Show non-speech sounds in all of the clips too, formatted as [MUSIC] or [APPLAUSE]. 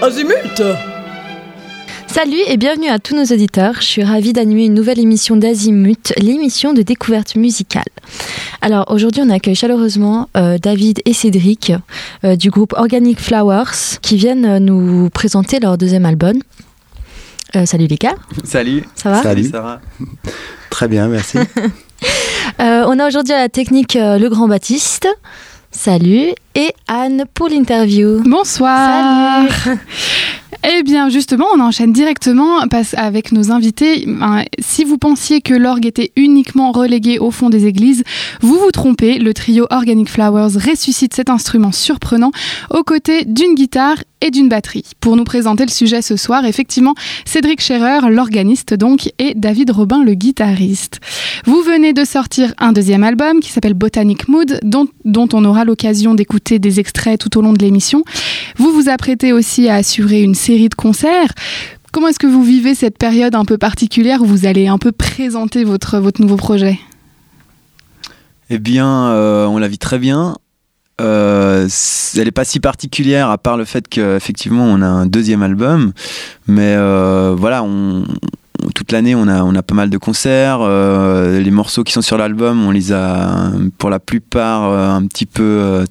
Azimut Salut et bienvenue à tous nos auditeurs. Je suis ravie d'animer une nouvelle émission d'Azimut, l'émission de découverte musicale. Alors aujourd'hui, on accueille chaleureusement euh, David et Cédric euh, du groupe Organic Flowers qui viennent euh, nous présenter leur deuxième album. salut les gars. [LAUGHS] Salut. Ça va Salut. Va. Très bien, merci. [LAUGHS] on a aujourd'hui à la technique Le Grand Baptiste. Salut. Et Anne pour l'interview. Bonsoir. Salut. [LAUGHS] Eh bien, justement, on enchaîne directement avec nos invités. Si vous pensiez que l'orgue était uniquement relégué au fond des églises, vous vous trompez. Le trio Organic Flowers ressuscite cet instrument surprenant aux côtés d'une guitare et d'une batterie. Pour nous présenter le sujet ce soir, effectivement, Cédric Scherer, l'organiste donc, et David Robin, le guitariste. Vous venez de sortir un deuxième album qui s'appelle Botanic Mood, dont, on aura l'occasion d'écouter des extraits tout au long de l'émission. Vous vous apprêtez aussi à assurer une de concerts. Comment est-ce que vous vivez cette période un peu particulière où vous allez un peu présenter votre, votre nouveau projet? Eh bien, euh, on la vit très bien. Euh, elle n'est pas si particulière à part le fait qu'effectivement on a un deuxième album, mais euh, voilà, toute l'année on a, on a pas mal de concerts. Les morceaux qui sont sur l'album, on les a pour la plupart un petit peu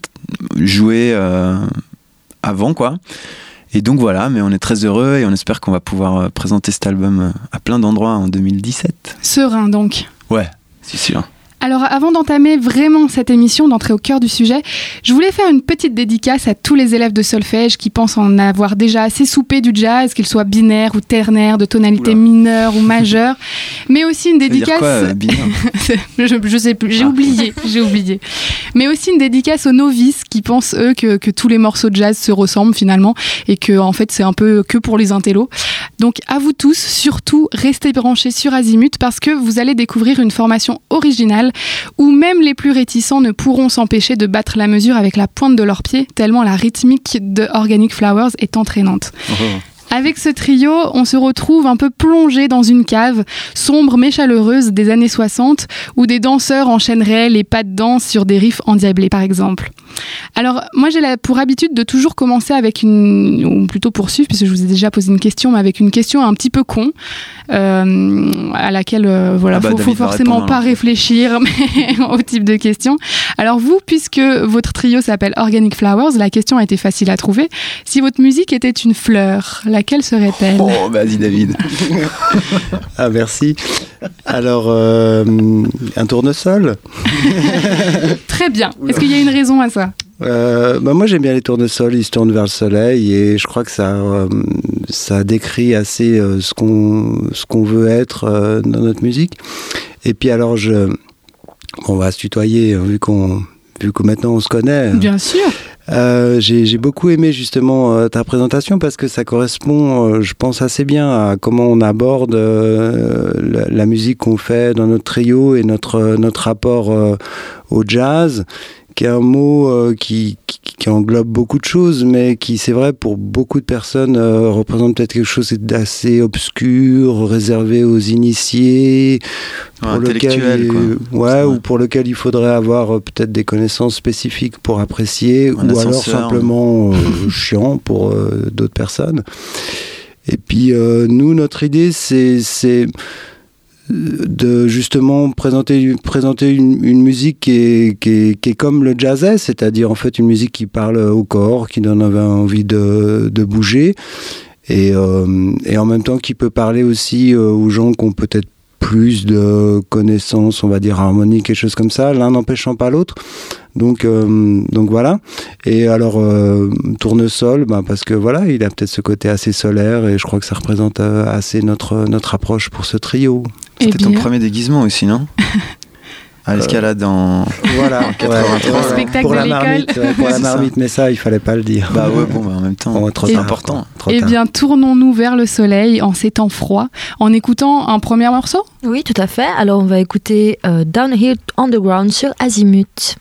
joués avant quoi. Et donc voilà, mais on est très heureux et on espère qu'on va pouvoir présenter cet album à plein d'endroits en 2017. Serein donc. Ouais, c'est sûr. Alors avant d'entamer vraiment cette émission, d'entrer au cœur du sujet, je voulais faire une petite dédicace à tous les élèves de solfège qui pensent en avoir déjà assez soupé du jazz, qu'il soit binaire ou ternaire, de tonalité mineure ou majeure, mais aussi une dédicace... Quoi, [LAUGHS] je, sais plus, j'ai ah. oublié, j'ai oublié. Mais aussi une dédicace aux novices qui pensent eux que, que, tous les morceaux de jazz se ressemblent finalement et que en fait c'est un peu que pour les intellos. Donc à vous tous, surtout restez branchés sur Azimut parce que vous allez découvrir une formation originale où même les plus réticents ne pourront s'empêcher de battre la mesure avec la pointe de leurs pieds, tellement la rythmique de Organic Flowers est entraînante. Oh. Avec ce trio, on se retrouve un peu plongé dans une cave, sombre mais chaleureuse des années 60, où des danseurs enchaîneraient les pas de danse sur des riffs endiablés par exemple. Alors moi j'ai pour habitude de toujours commencer avec une, ou plutôt poursuivre, puisque je vous ai déjà posé une question, mais avec une question un petit peu con, euh, à laquelle euh, voilà, ah bah, faut, forcément pas réfléchir [LAUGHS] mais au type de question. Alors vous, puisque votre trio s'appelle Organic Flowers, la question a été facile à trouver. Si votre musique était une fleur, laquelle serait-elle? Oh, vas-y David. [LAUGHS] ah merci. Alors, euh, un tournesol? [LAUGHS] Très bien. Est-ce qu'il y a une raison à ça? Euh, bah moi j'aime bien les tournesols, ils se tournent vers le soleil et je crois que ça, euh, ça décrit assez ce qu'on ce qu'on veut être dans notre musique. Et puis alors je, on va se tutoyer vu qu'on vu que maintenant on se connaît. Bien sûr. Euh, j'ai beaucoup aimé justement euh, ta présentation parce que ça correspond, euh, je pense, assez bien à comment on aborde la, la, musique qu'on fait dans notre trio et notre, notre rapport au jazz qui est un mot euh, qui, qui, englobe beaucoup de choses, mais qui, c'est vrai, pour beaucoup de personnes, euh, représente peut-être quelque chose d'assez obscur, réservé aux initiés, pour lequel, ouais, ou pour lequel il faudrait avoir euh, peut-être des connaissances spécifiques pour apprécier, ou alors simplement [LAUGHS] chiant pour d'autres personnes. Et puis, nous, notre idée, c'est de justement présenter, présenter une, musique qui est, qui, comme le jazzais, c'est-à-dire en fait une musique qui parle au corps, qui donne envie de, bouger, et, euh, et, en même temps qui peut parler aussi euh, aux gens qui ont peut-être plus de connaissances, on va dire harmoniques et choses comme ça, l'un n'empêchant pas l'autre. Donc, euh, donc voilà. Et alors, euh, tournesol, bah, parce que voilà, il a peut-être ce côté assez solaire et je crois que ça représente assez notre, notre approche pour ce trio. C'était ton premier déguisement aussi, non? [LAUGHS] à l'escalade en, voilà, [LAUGHS] en 83. spectacle pour de la marmite, pour la marmite, mais ça, il fallait pas le dire. Bah ouais, bon, bah en même temps, trop important. eh bien, tournons-nous vers le soleil en ces temps froids, en écoutant un premier morceau Oui, tout à fait. Alors, on va écouter euh, Downhill Underground sur Azimut.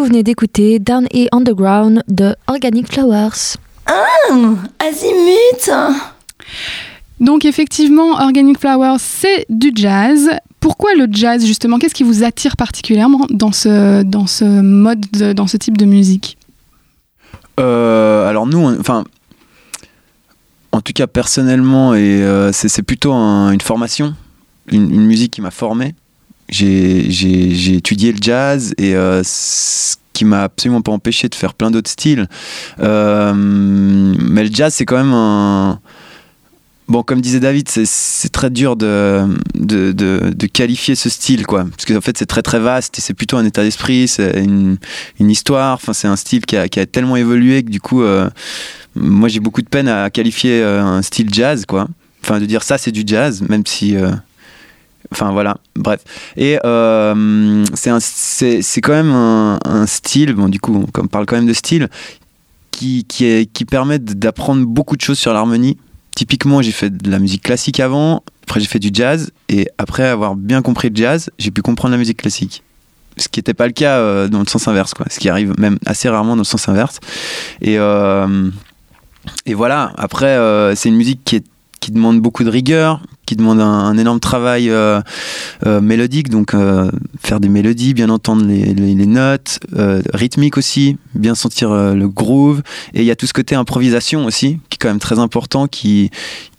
Vous venez d'écouter Down et Underground de Organic Flowers. Ah, Azimut Donc effectivement, Organic Flowers, c'est du jazz. Pourquoi le jazz justement? Qu'est-ce qui vous attire particulièrement dans ce, dans ce mode, de- dans ce type de musique? Euh, alors nous, enfin, en tout cas personnellement, et euh, c'est c'est plutôt un- une formation, une, une musique qui m'a formé. J'ai étudié le jazz et euh, ce qui m'a absolument pas empêché de faire plein d'autres styles. Euh, mais le jazz, c'est quand même un Bon, comme disait David, c'est- très dur de, de, de- qualifier ce style, quoi. Parce qu'en fait, c'est très très vaste et c'est plutôt un état d'esprit, c'est une, une histoire. Enfin, c'est un style qui a, qui a tellement évolué que du coup, euh, moi, j'ai beaucoup de peine à qualifier un style jazz, quoi. Enfin, de dire ça, c'est du jazz, même si. Enfin voilà, bref. Et euh, c'est quand même un, style, bon du coup on parle quand même de style, qui, qui, permet d'apprendre beaucoup de choses sur l'harmonie. Typiquement j'ai fait de la musique classique avant, après j'ai fait du jazz, et après avoir bien compris le jazz, j'ai pu comprendre la musique classique. Ce qui n'était pas le cas euh, dans le sens inverse, quoi. Ce qui arrive même assez rarement dans le sens inverse. Et, euh, et voilà, après c'est une musique qui, est, qui demande beaucoup de rigueur, qui demande un, énorme travail euh, euh, mélodique, donc euh, faire des mélodies, bien entendre les, notes, rythmique aussi, bien sentir le groove. Et il y a tout ce côté improvisation aussi, qui est quand même très important, qui,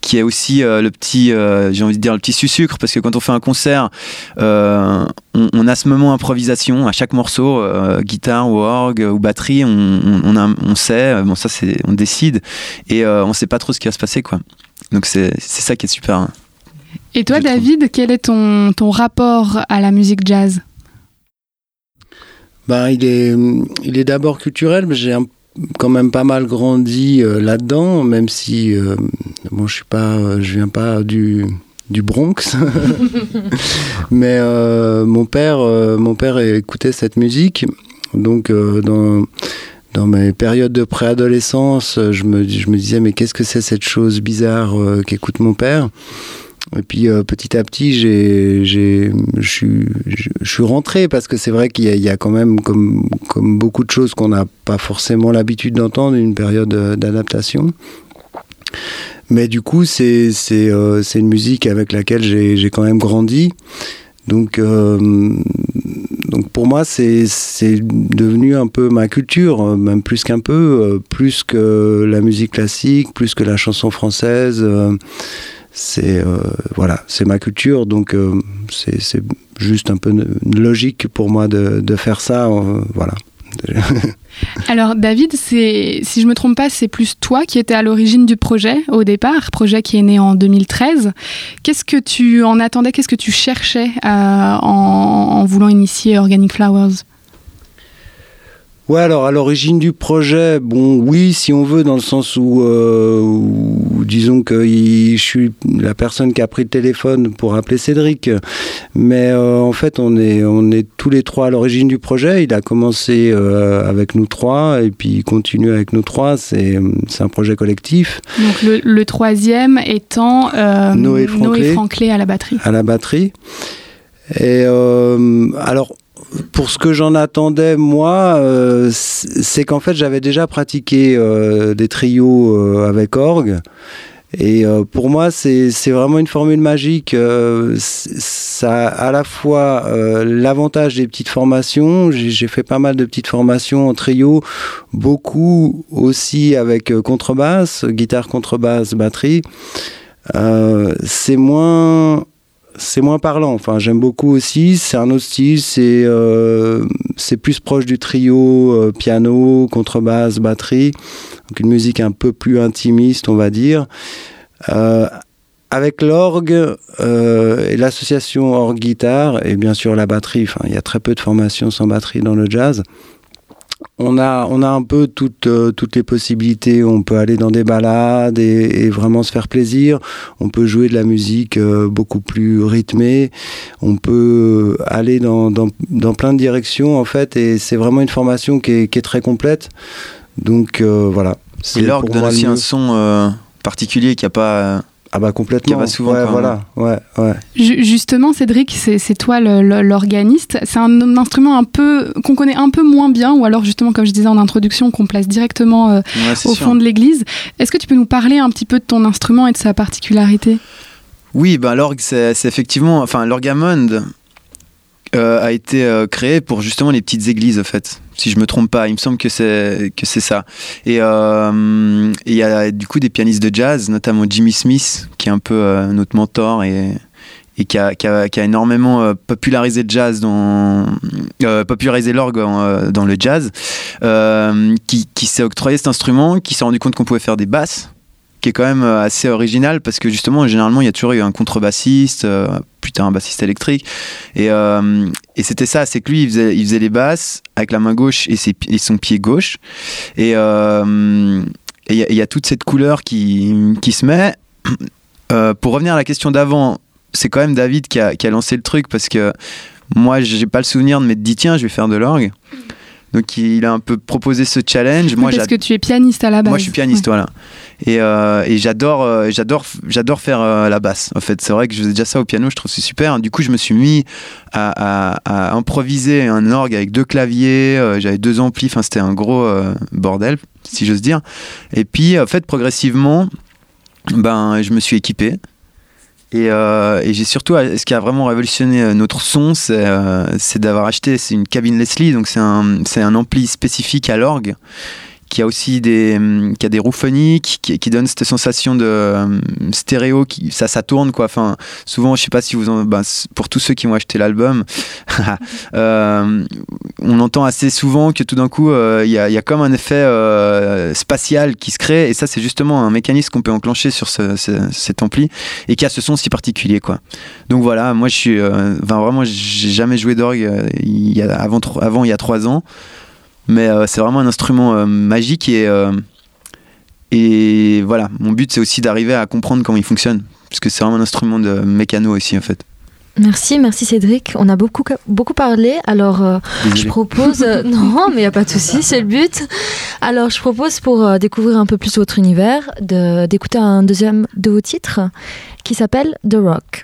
qui est aussi le petit, j'ai envie de dire le petit sucre, parce que quand on fait un concert, on, a ce moment improvisation. À chaque morceau, guitare ou orgue ou batterie, on, on, sait, bon ça c'est, on décide, et on sait pas trop ce qui va se passer quoi. Donc c'est, c'est ça qui est super. hein. Et toi, trouve. David, quel est ton, ton rapport à la musique jazz? Ben, il est, il est d'abord culturel, mais j'ai quand même pas mal grandi euh, là-dedans, même si euh, bon, je suis pas, euh, je viens pas du du Bronx, [LAUGHS] [LAUGHS] mais euh, mon père, euh, mon père écoutait cette musique, donc euh, dans dans mes périodes de préadolescence, euh, je me, je me disais mais qu'est-ce que c'est cette chose bizarre euh, qu'écoute mon père? Et puis euh, petit à petit, j'ai, j'ai, je suis, rentré parce que c'est vrai qu'il y a, il y a quand même, comme, comme beaucoup de choses qu'on n'a pas forcément l'habitude d'entendre, une période d'adaptation. Mais du coup, c'est, c'est, c'est une musique avec laquelle j'ai, j'ai quand même grandi. Donc, donc pour moi, c'est, devenu un peu ma culture, euh, même plus qu'un peu, euh, plus que la musique classique, plus que la chanson française. euh, c'est euh, voilà, c'est ma culture, donc euh, c'est juste un peu logique pour moi de, de faire ça, euh, voilà. [LAUGHS] Alors David, si je me trompe pas, c'est plus toi qui étais à l'origine du projet au départ, projet qui est né en 2013. Qu'est-ce que tu en attendais Qu'est-ce que tu cherchais euh, en voulant initier Organic Flowers? Ouais, alors à l'origine du projet, bon, oui, si on veut, dans le sens où, euh, où disons que il- je suis la personne qui a pris le téléphone pour appeler Cédric, mais euh, en fait, on est, on est tous les trois à l'origine du projet. Il a commencé euh, avec nous trois et puis il continue avec nous trois. C'est, un projet collectif. Donc le, le troisième étant Noé Franclé. à la batterie. à la batterie. Et euh, alors, pour ce que j'en attendais, moi, euh, c'est qu'en fait, j'avais déjà pratiqué euh, des trios euh, avec orgue. Et pour moi, c'est vraiment une formule magique. Ça a à la fois l'avantage des petites formations. J'ai fait pas mal de petites formations en trio, beaucoup aussi avec contrebasse, guitare, contrebasse, batterie. C'est moins c'est moins parlant. Enfin, j'aime beaucoup aussi. C'est un autre style. C'est euh, plus proche du trio euh, piano, contrebasse, batterie. Donc une musique un peu plus intimiste, on va dire. Euh, avec l'orgue et l'association orgue-guitare et bien sûr la batterie. Enfin, il y a très peu de formations sans batterie dans le jazz. On a, on a un peu toutes, euh, toutes les possibilités. On peut aller dans des balades et, et vraiment se faire plaisir. On peut jouer de la musique euh, beaucoup plus rythmée. On peut aller dans, dans, dans plein de directions en fait. Et c'est vraiment une formation qui est, qui est très complète. Donc euh, voilà. Et C'est l'orgue donne aussi un son particulier qui a pas. Ah bah complètement. Qui va souvent ouais, voilà. Ouais, ouais. Ju- Justement, Cédric, c'est toi l'organiste. C'est un instrument un peu qu'on connaît un peu moins bien, ou alors justement, comme je disais en introduction, qu'on place directement euh, au sûr. fond de l'église. Est-ce que tu peux nous parler un petit peu de ton instrument et de sa particularité? Oui, bah, l'orgue, c'est c'est effectivement. Enfin, l'orgamonde euh, a été euh, créé pour justement les petites églises, en fait. Si je me trompe pas, il me semble que c'est que c'est ça. Et euh, il y a du coup des pianistes de jazz, notamment Jimmy Smith, qui est un peu notre mentor et et qui a, qui a, qui a énormément popularisé le jazz dans popularisé l'orgue dans le jazz, qui, qui s'est octroyé cet instrument, qui s'est rendu compte qu'on pouvait faire des basses qui est quand même euh, assez original parce que justement généralement il y a toujours eu un contrebassiste euh, plus tard un bassiste électrique. Et, euh, et c'était ça c'est que lui il faisait, les basses avec la main gauche et, ses, et son pied gauche. Et il y, y a toute cette couleur qui, qui se met. Pour revenir à la question d'avant c'est quand même David qui a, qui a lancé le truc parce que moi j'ai pas le souvenir de m'être dit tiens je vais faire de l'orgue donc il a un peu proposé ce challenge moi Parce que tu es pianiste à la base. moi, je suis pianiste, voilà. Et, euh, et j'adore, euh, j'adore, j'adore faire euh, la basse. En fait, c'est vrai que je faisais déjà ça au piano. Je trouve que c'est super. Du coup, je me suis mis à, à- à improviser un orgue avec deux claviers. J'avais deux amplis. Enfin, c'était un gros bordel, si j'ose dire. Et puis, en fait, progressivement, ben, je me suis équipé. Et, euh, et j'ai surtout, ce qui a vraiment révolutionné euh, notre son, c'est euh, d'avoir acheté, c'est une cabine Leslie, donc c'est un, un ampli spécifique à l'orgue qui a aussi des hum, qui a des roues phoniques qui, qui donne cette sensation de hum, stéréo qui ça ça tourne quoi. Enfin souvent je sais pas si vous en ben, pour tous ceux qui ont acheté l'album [LAUGHS] euh, on entend assez souvent que tout d'un coup euh, il y, a, y a comme un effet euh, spatial qui se crée. Et ça c'est justement un mécanisme qu'on peut enclencher sur ce, ce- cet ampli et qui a ce son si particulier quoi. Donc voilà moi je suis enfin vraiment j'ai jamais joué d'orgue avant avant il y a trois ans mais euh, c'est vraiment un instrument euh, magique et euh, et voilà mon but c'est aussi d'arriver à comprendre comment il fonctionne parce que c'est vraiment un instrument de mécano aussi en fait Merci, merci Cédric. On a beaucoup, beaucoup parlé. Alors, euh, je propose. euh, [LAUGHS] non, mais il n'y a pas de souci, c'est le but. Alors, je propose pour euh, découvrir un peu plus votre univers de- d'écouter un deuxième de vos titres qui s'appelle The Rock.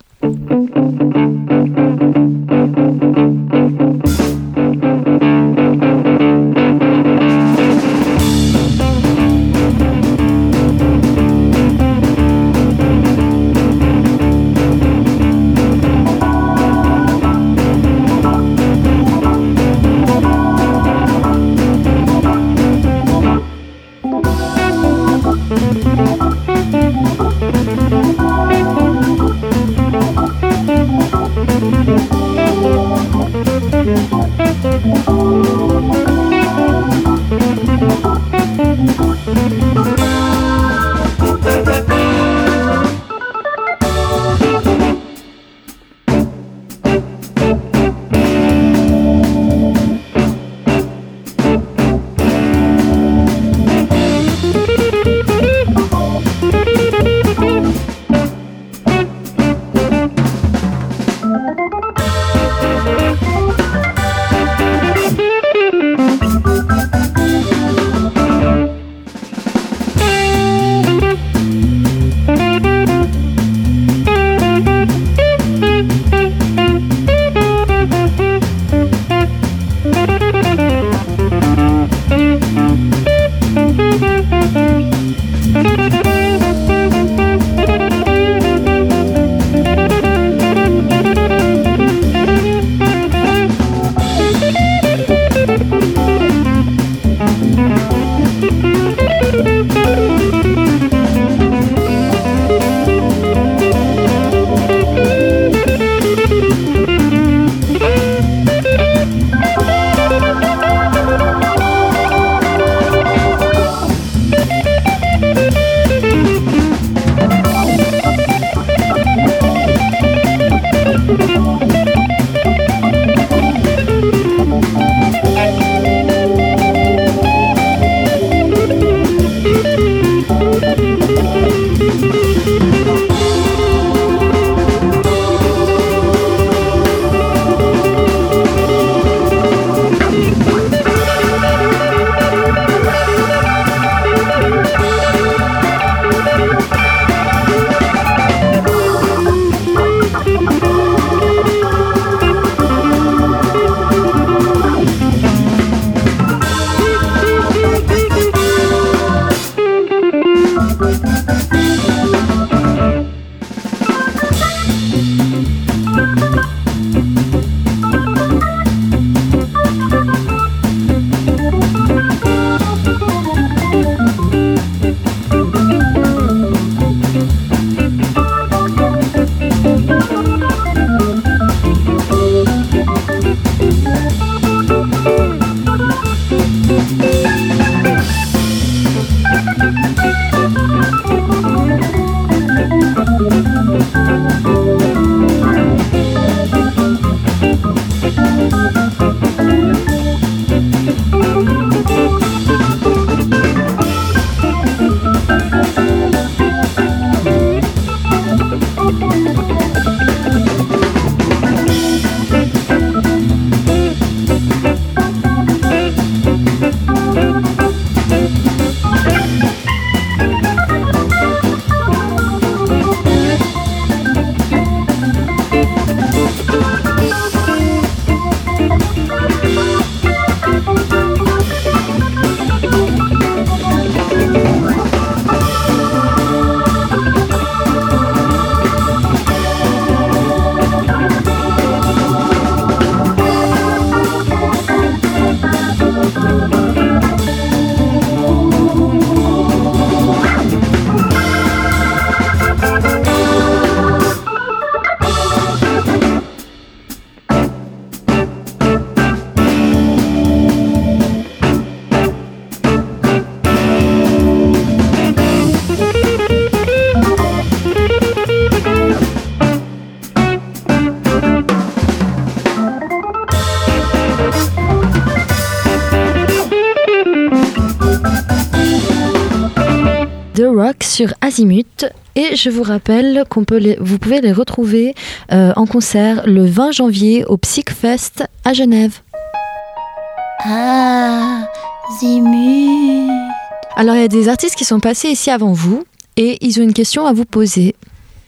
Azimut. Et je vous rappelle qu'on peut les, vous pouvez les retrouver euh, en concert le 20 janvier au Psychfest à Genève. Azimut. Alors il y a des artistes qui sont passés ici avant vous et ils ont une question à vous poser.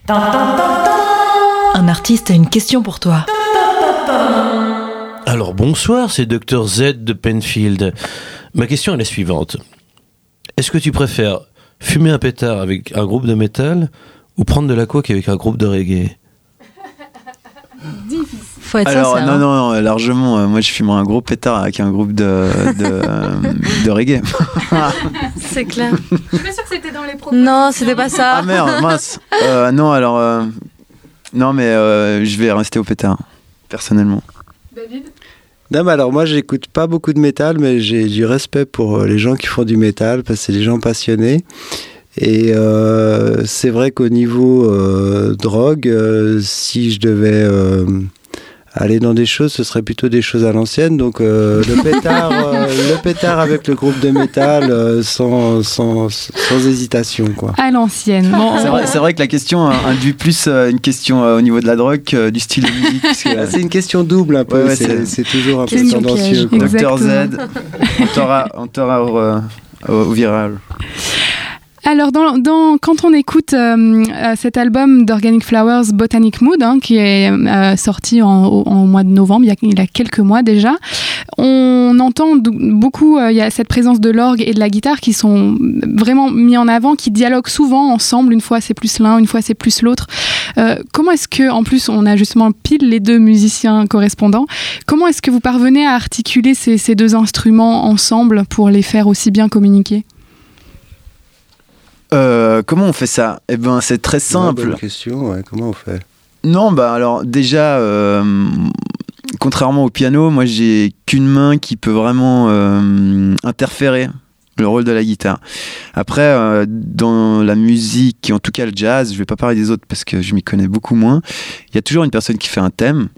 Un artiste a une question pour toi. Alors bonsoir, c'est Dr Z de Penfield. Ma question est la suivante. Est-ce que tu préfères fumer un pétard avec un groupe de métal ou prendre de la coke avec un groupe de reggae [LAUGHS] Faut être Alors, sincère, non, hein. non, non, largement. euh, moi, je fumerais un gros pétard avec un groupe de, de, [LAUGHS] euh, de reggae. [LAUGHS] C'est clair. Je suis pas sûre que c'était dans les propos. Non, c'était pas ça. Ah merde, mince. Euh, non, alors. euh, non, mais euh, je vais rester au pétard, personnellement. David? Non, mais alors moi, j'écoute pas beaucoup de métal, mais j'ai du respect pour euh, les gens qui font du métal, parce que c'est des gens passionnés. Et euh, c'est vrai qu'au niveau euh, drogue, euh, si je devais aller dans des choses, ce serait plutôt des choses à l'ancienne. Donc euh, le [LAUGHS] pétard, euh, le pétard avec le groupe de métal, euh, sans, sans, sans hésitation, quoi. À l'ancienne. Bon, C'est vrai, c'est vrai que la question induit plus euh, une question euh, au niveau de la drogue que du style de musique. parce que, Ah, euh, C'est une question double un peu, Ouais, ouais, c'est c'est- c'est toujours un peu Question tendancieux. Dr Z, on t'aura- on t'aura au, euh, au, au viral. Alors, quand on écoute euh, euh, cet album d'Organic Flowers, Botanic Mood, hein, qui est euh, sorti en, mois de novembre, il y, a, quelques mois déjà, on entend beaucoup, il y a cette présence de l'orgue et de la guitare qui sont vraiment mis en avant, qui dialoguent souvent ensemble. Une fois c'est plus l'un, une fois c'est plus l'autre. Comment est-ce que, en plus, on a justement pile les deux musiciens correspondants, comment est-ce que vous parvenez à articuler ces deux instruments ensemble pour les faire aussi bien communiquer? Euh, comment on fait ça? Eh ben, c'est très simple. bonne question, ouais, comment on fait? Non, bah alors déjà, euh, contrairement au piano, moi j'ai qu'une main qui peut vraiment euh, interférer le rôle de la guitare. Après, euh, dans la musique, en tout cas le jazz, je vais pas parler des autres parce que je m'y connais beaucoup moins. Il y a toujours une personne qui fait un thème,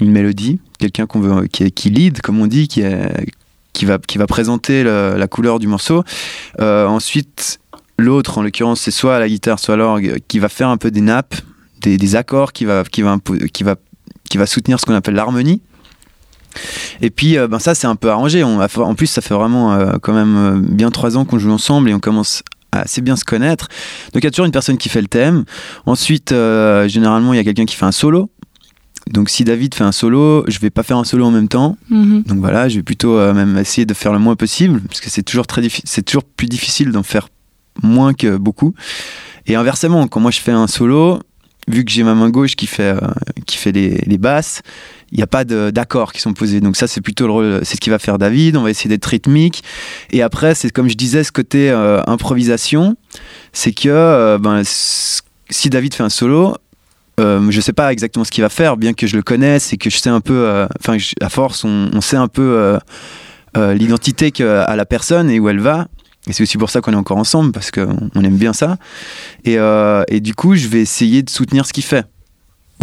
une mélodie, quelqu'un qu'on veut, qui, qui lead, comme on dit, qui est qui va, qui va présenter le- la couleur du morceau. Euh, ensuite, l'autre, en l'occurrence, c'est soit la guitare, soit l'orgue, qui va faire un peu des nappes, des, des accords, qui va, qui, va, qui, va, qui va soutenir ce qu'on appelle l'harmonie. Et puis, euh, ben ça, c'est un peu arrangé. On en plus, ça fait vraiment euh, quand même euh, bien trois ans qu'on joue ensemble et on commence à assez bien se connaître. Donc, il y a toujours une personne qui fait le thème. Ensuite, euh, généralement, il y a quelqu'un qui fait un solo. Donc, si David fait un solo, je vais pas faire un solo en même temps. Mhm. Donc voilà, je vais plutôt même essayer de faire le moins possible, parce que c'est toujours très c'est toujours plus difficile d'en faire moins que beaucoup. Et inversement, quand moi je fais un solo, vu que j'ai ma main gauche qui fait euh, qui fait les, basses, il n'y a pas d'accords qui sont posés. Donc ça c'est plutôt c'est ce qui va faire David. On va essayer d'être rythmique. Et après c'est comme je disais ce côté euh, improvisation, c'est que euh, ben, si David fait un solo, euh, je sais pas exactement ce qu'il va faire, bien que je le connaisse et que je sais un peu, enfin, à force, on, on sait un peu l'identité qu'a la personne et où elle va. Et c'est aussi pour ça qu'on est encore ensemble, parce qu'on on aime bien ça. Et, euh, et du coup, je vais essayer de soutenir ce qu'il fait.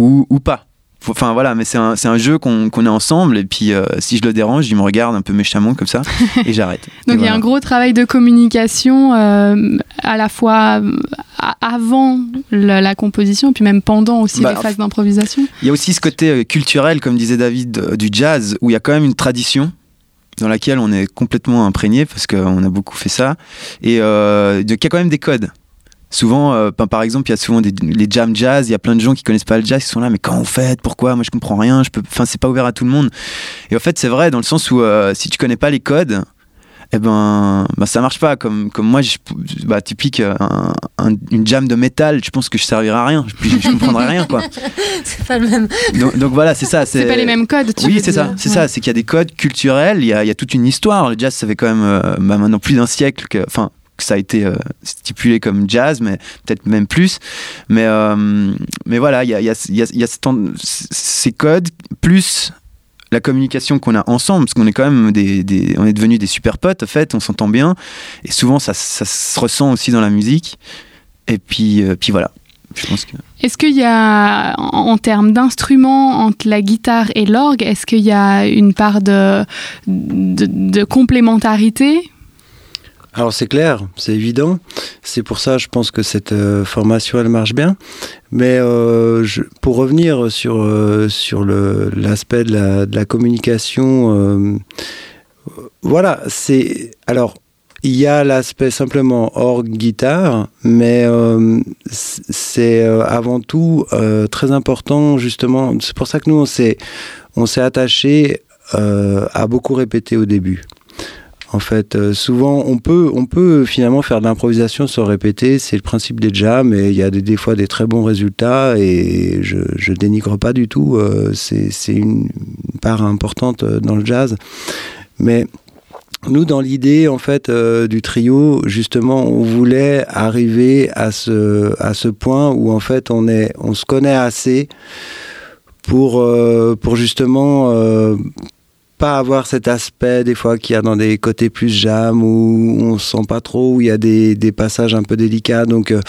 Ou, ou pas. Enfin voilà, mais c'est un, jeu qu'on qu'on est ensemble. Et puis, euh, si je le dérange, il me regarde un peu méchamment comme ça. [LAUGHS] et j'arrête. Donc il y a un gros travail de communication euh, à la fois a- avant la, la composition et puis même pendant aussi Bah, les phases d'improvisation. Il y a aussi ce côté culturel, comme disait David, du jazz, où il y a quand même une tradition dans laquelle on est complètement imprégné, parce qu'on a beaucoup fait ça, et euh, donc il y a quand même des codes. Souvent, euh, ben, par exemple, il y a souvent des, les jam jazz, il y a plein de gens qui connaissent pas le jazz, qui sont là, mais quand vous faites, pourquoi? Moi je comprends rien, je peux... enfin c'est pas ouvert à tout le monde. Et en fait, c'est vrai, dans le sens où euh, si tu connais pas les codes, eh ben, ben ça marche pas. Comme, comme moi, je, bah, typique, euh, un- un- une jam de métal, je pense que je servirai à rien, je, je comprendrai rien, quoi. [LAUGHS] C'est pas le même. Donc, donc voilà, c'est ça. C'est pas les mêmes codes. tu Oui, c'est ça. C'est Ouais. ça. C'est qu'il y a des codes culturels. Il y a, il y a toute une histoire. Le jazz, ça fait quand même euh, bah, maintenant plus d'un siècle que, enfin, que ça a été euh, stipulé comme jazz, mais peut-être même plus. Mais, euh, mais voilà, il y a, il y a, il y a- ces codes plus la communication qu'on a ensemble, parce qu'on est quand même des, des- on est devenus des super potes, en fait, on s'entend bien, et souvent ça, se ressent aussi dans la musique. Et puis, euh, puis voilà. Est-ce qu'il y a, en, termes d'instruments, entre la guitare et l'orgue, est-ce qu'il y a une part de, de complémentarité? Alors c'est clair, c'est évident. C'est pour ça, je pense que cette euh, formation, elle marche bien. Mais euh, je, pour revenir sur, euh, sur l'aspect de la, de la, communication, euh, voilà, c'est... Alors, il y a l'aspect simplement orgue guitare, mais euh, c'est avant tout très important justement. C'est pour ça que nous on s'est on s'est attaché à beaucoup répéter au début. En fait, euh, souvent, on peut, on peut finalement faire de l'improvisation sans répéter. C'est le principe des jams et il y a des, fois des très bons résultats et je, je dénigre pas du tout. Euh, c'est une part importante euh, dans le jazz. Mais nous, dans l'idée en fait du trio, justement, on voulait arriver à ce, à ce point où en fait on, est, on se connaît assez pour, pour justement pas avoir cet aspect des fois qu'il y a dans des côtés plus jam où on se sent pas trop où il y a des, des passages un peu délicats. Donc euh,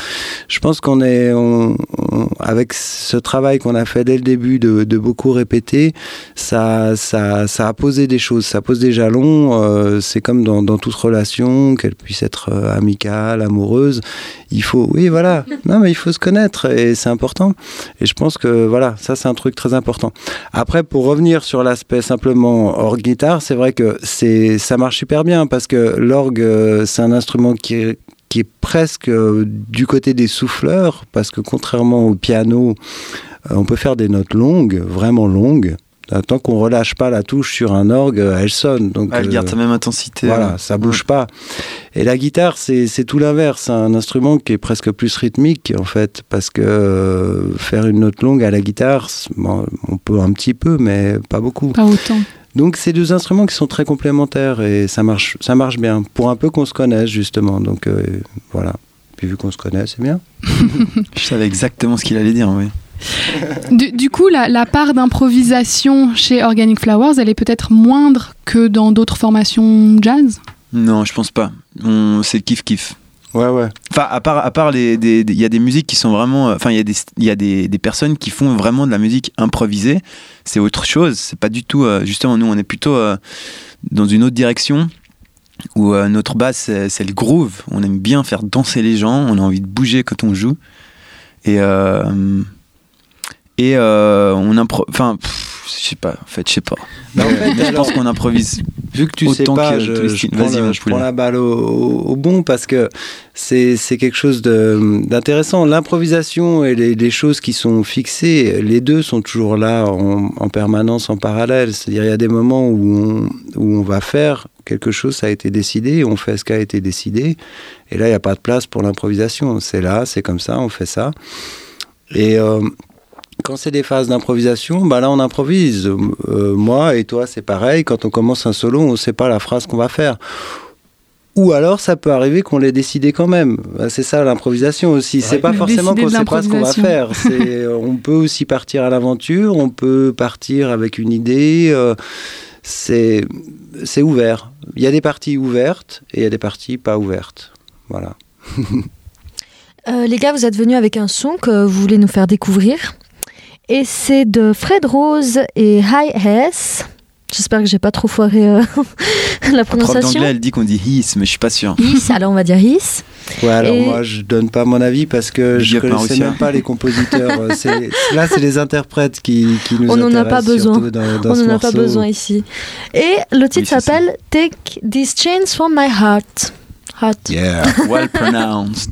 je pense qu'on est on, on, avec ce travail qu'on a fait dès le début de, de beaucoup répéter ça, ça ça a posé des choses ça pose des jalons. Euh, c'est comme dans, dans toute relation qu'elle puisse être euh, amicale amoureuse. Il faut oui voilà. [LAUGHS] Non mais il faut se connaître et c'est important. Et je pense que voilà ça c'est un truc très important. Après pour revenir sur l'aspect simplement orgue guitare, c'est vrai que c'est ça marche super bien parce que l'orgue euh, c'est un instrument qui est, qui est presque euh, du côté des souffleurs parce que contrairement au piano, euh, on peut faire des notes longues, vraiment longues. Tant qu'on relâche pas la touche sur un orgue, elle sonne. Donc, elle garde sa même intensité. Voilà, ouais. ça bouge pas. Et la guitare, c'est tout l'inverse. C'est un instrument qui est presque plus rythmique, en fait, parce que euh, faire une note longue à la guitare, bon, on peut un petit peu, mais pas beaucoup. Pas autant. Donc c'est deux instruments qui sont très complémentaires et ça marche, ça marche bien. Pour un peu qu'on se connaisse justement. Donc euh, voilà. Puis vu qu'on se connaît, c'est bien. [LAUGHS] Je savais exactement ce qu'il allait dire, oui. [LAUGHS] Du, du, coup, la, la part d'improvisation chez Organic Flowers, elle est peut-être moindre que dans d'autres formations jazz? Non, je pense pas. C'est kiff kiff. Ouais, ouais. Enfin, à part, à part les, il y a des musiques qui sont vraiment, enfin, il y a des, y a des, des, personnes qui font vraiment de la musique improvisée. C'est autre chose. C'est pas du tout, euh, justement, nous, on est plutôt euh, dans une autre direction où euh, notre base, c'est le groove. On aime bien faire danser les gens. On a envie de bouger quand on joue. Et, et on impro, enfin, je sais pas, en fait, je sais pas. Bah, en fait, je alors, pense qu'on improvise. Vu que tu sais pas, je, je, prends, le, je prends la balle au, au, au, bon parce que c'est quelque chose d'intéressant. L'improvisation et les, les, choses qui sont fixées, les deux sont toujours là en, en permanence, en parallèle. C'est-à-dire, il y a des moments où on, où on va faire quelque chose, ça a été décidé, on fait ce qui a été décidé. Et là, il n'y a pas de place pour l'improvisation. C'est là, c'est comme ça, on fait ça. Et. Euh, quand c'est des phases d'improvisation, bah là on improvise. Euh, moi et toi c'est pareil, quand on commence un solo, on ne sait pas la phrase qu'on va faire. Ou alors ça peut arriver qu'on l'ait décidé quand même. Bah, c'est ça l'improvisation aussi. C'est pas forcément qu'on ne sait pas ce qu'on va faire. on peut aussi partir à l'aventure, on peut partir avec une idée. Euh, c'est ouvert. Il y a des parties ouvertes et il y a des parties pas ouvertes. Voilà. [LAUGHS] euh, les gars, vous êtes venus avec un son que vous voulez nous faire découvrir? Et c'est de Fred Rose et High S. J'espère que j'ai pas trop foiré euh, [LAUGHS] la prononciation. d'anglais, elle dit qu'on dit his, mais je suis pas sûr. His, alors on va dire his. Ouais, alors et... moi je donne pas mon avis parce que je connaissais même pas les compositeurs. [LAUGHS] là, c'est les interprètes qui, qui nous on intéressent. On n'en a pas besoin. Dans, dans on n'en a pas besoin ici. Et le titre oui, s'appelle Take These Chains from My Heart. Heart. Yeah, well pronounced.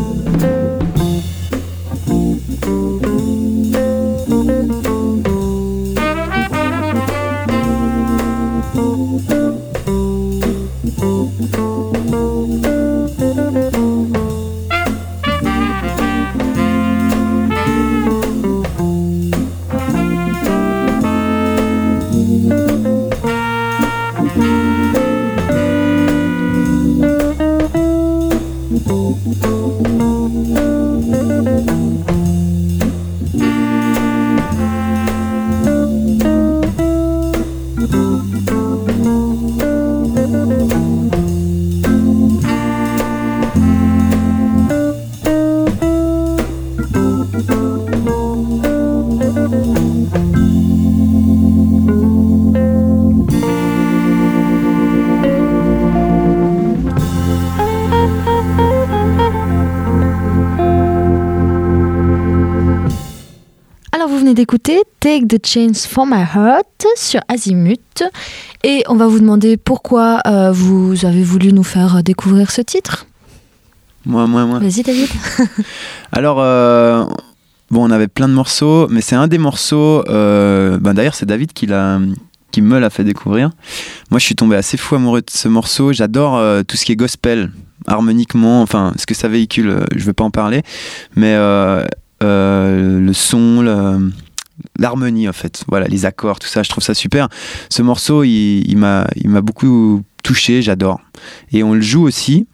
d'écouter Take the Chains for My Heart sur Azimut. Et on va vous demander pourquoi euh, vous avez voulu nous faire découvrir ce titre. Moi, moi, moi. Vas-y, David. [LAUGHS] Alors, euh, bon, on avait plein de morceaux, mais c'est un des morceaux. Euh, ben D'ailleurs, c'est David qui l'a qui me l'a fait découvrir. Moi, je suis tombé assez fou amoureux de ce morceau. J'adore tout ce qui est gospel, harmoniquement, enfin, ce que ça véhicule, je ne veux pas en parler. Mais le son, le, l'harmonie en fait. Voilà, les accords, tout ça, je trouve ça super. Ce morceau, il, il m'a, beaucoup touché, j'adore. Et on le joue aussi.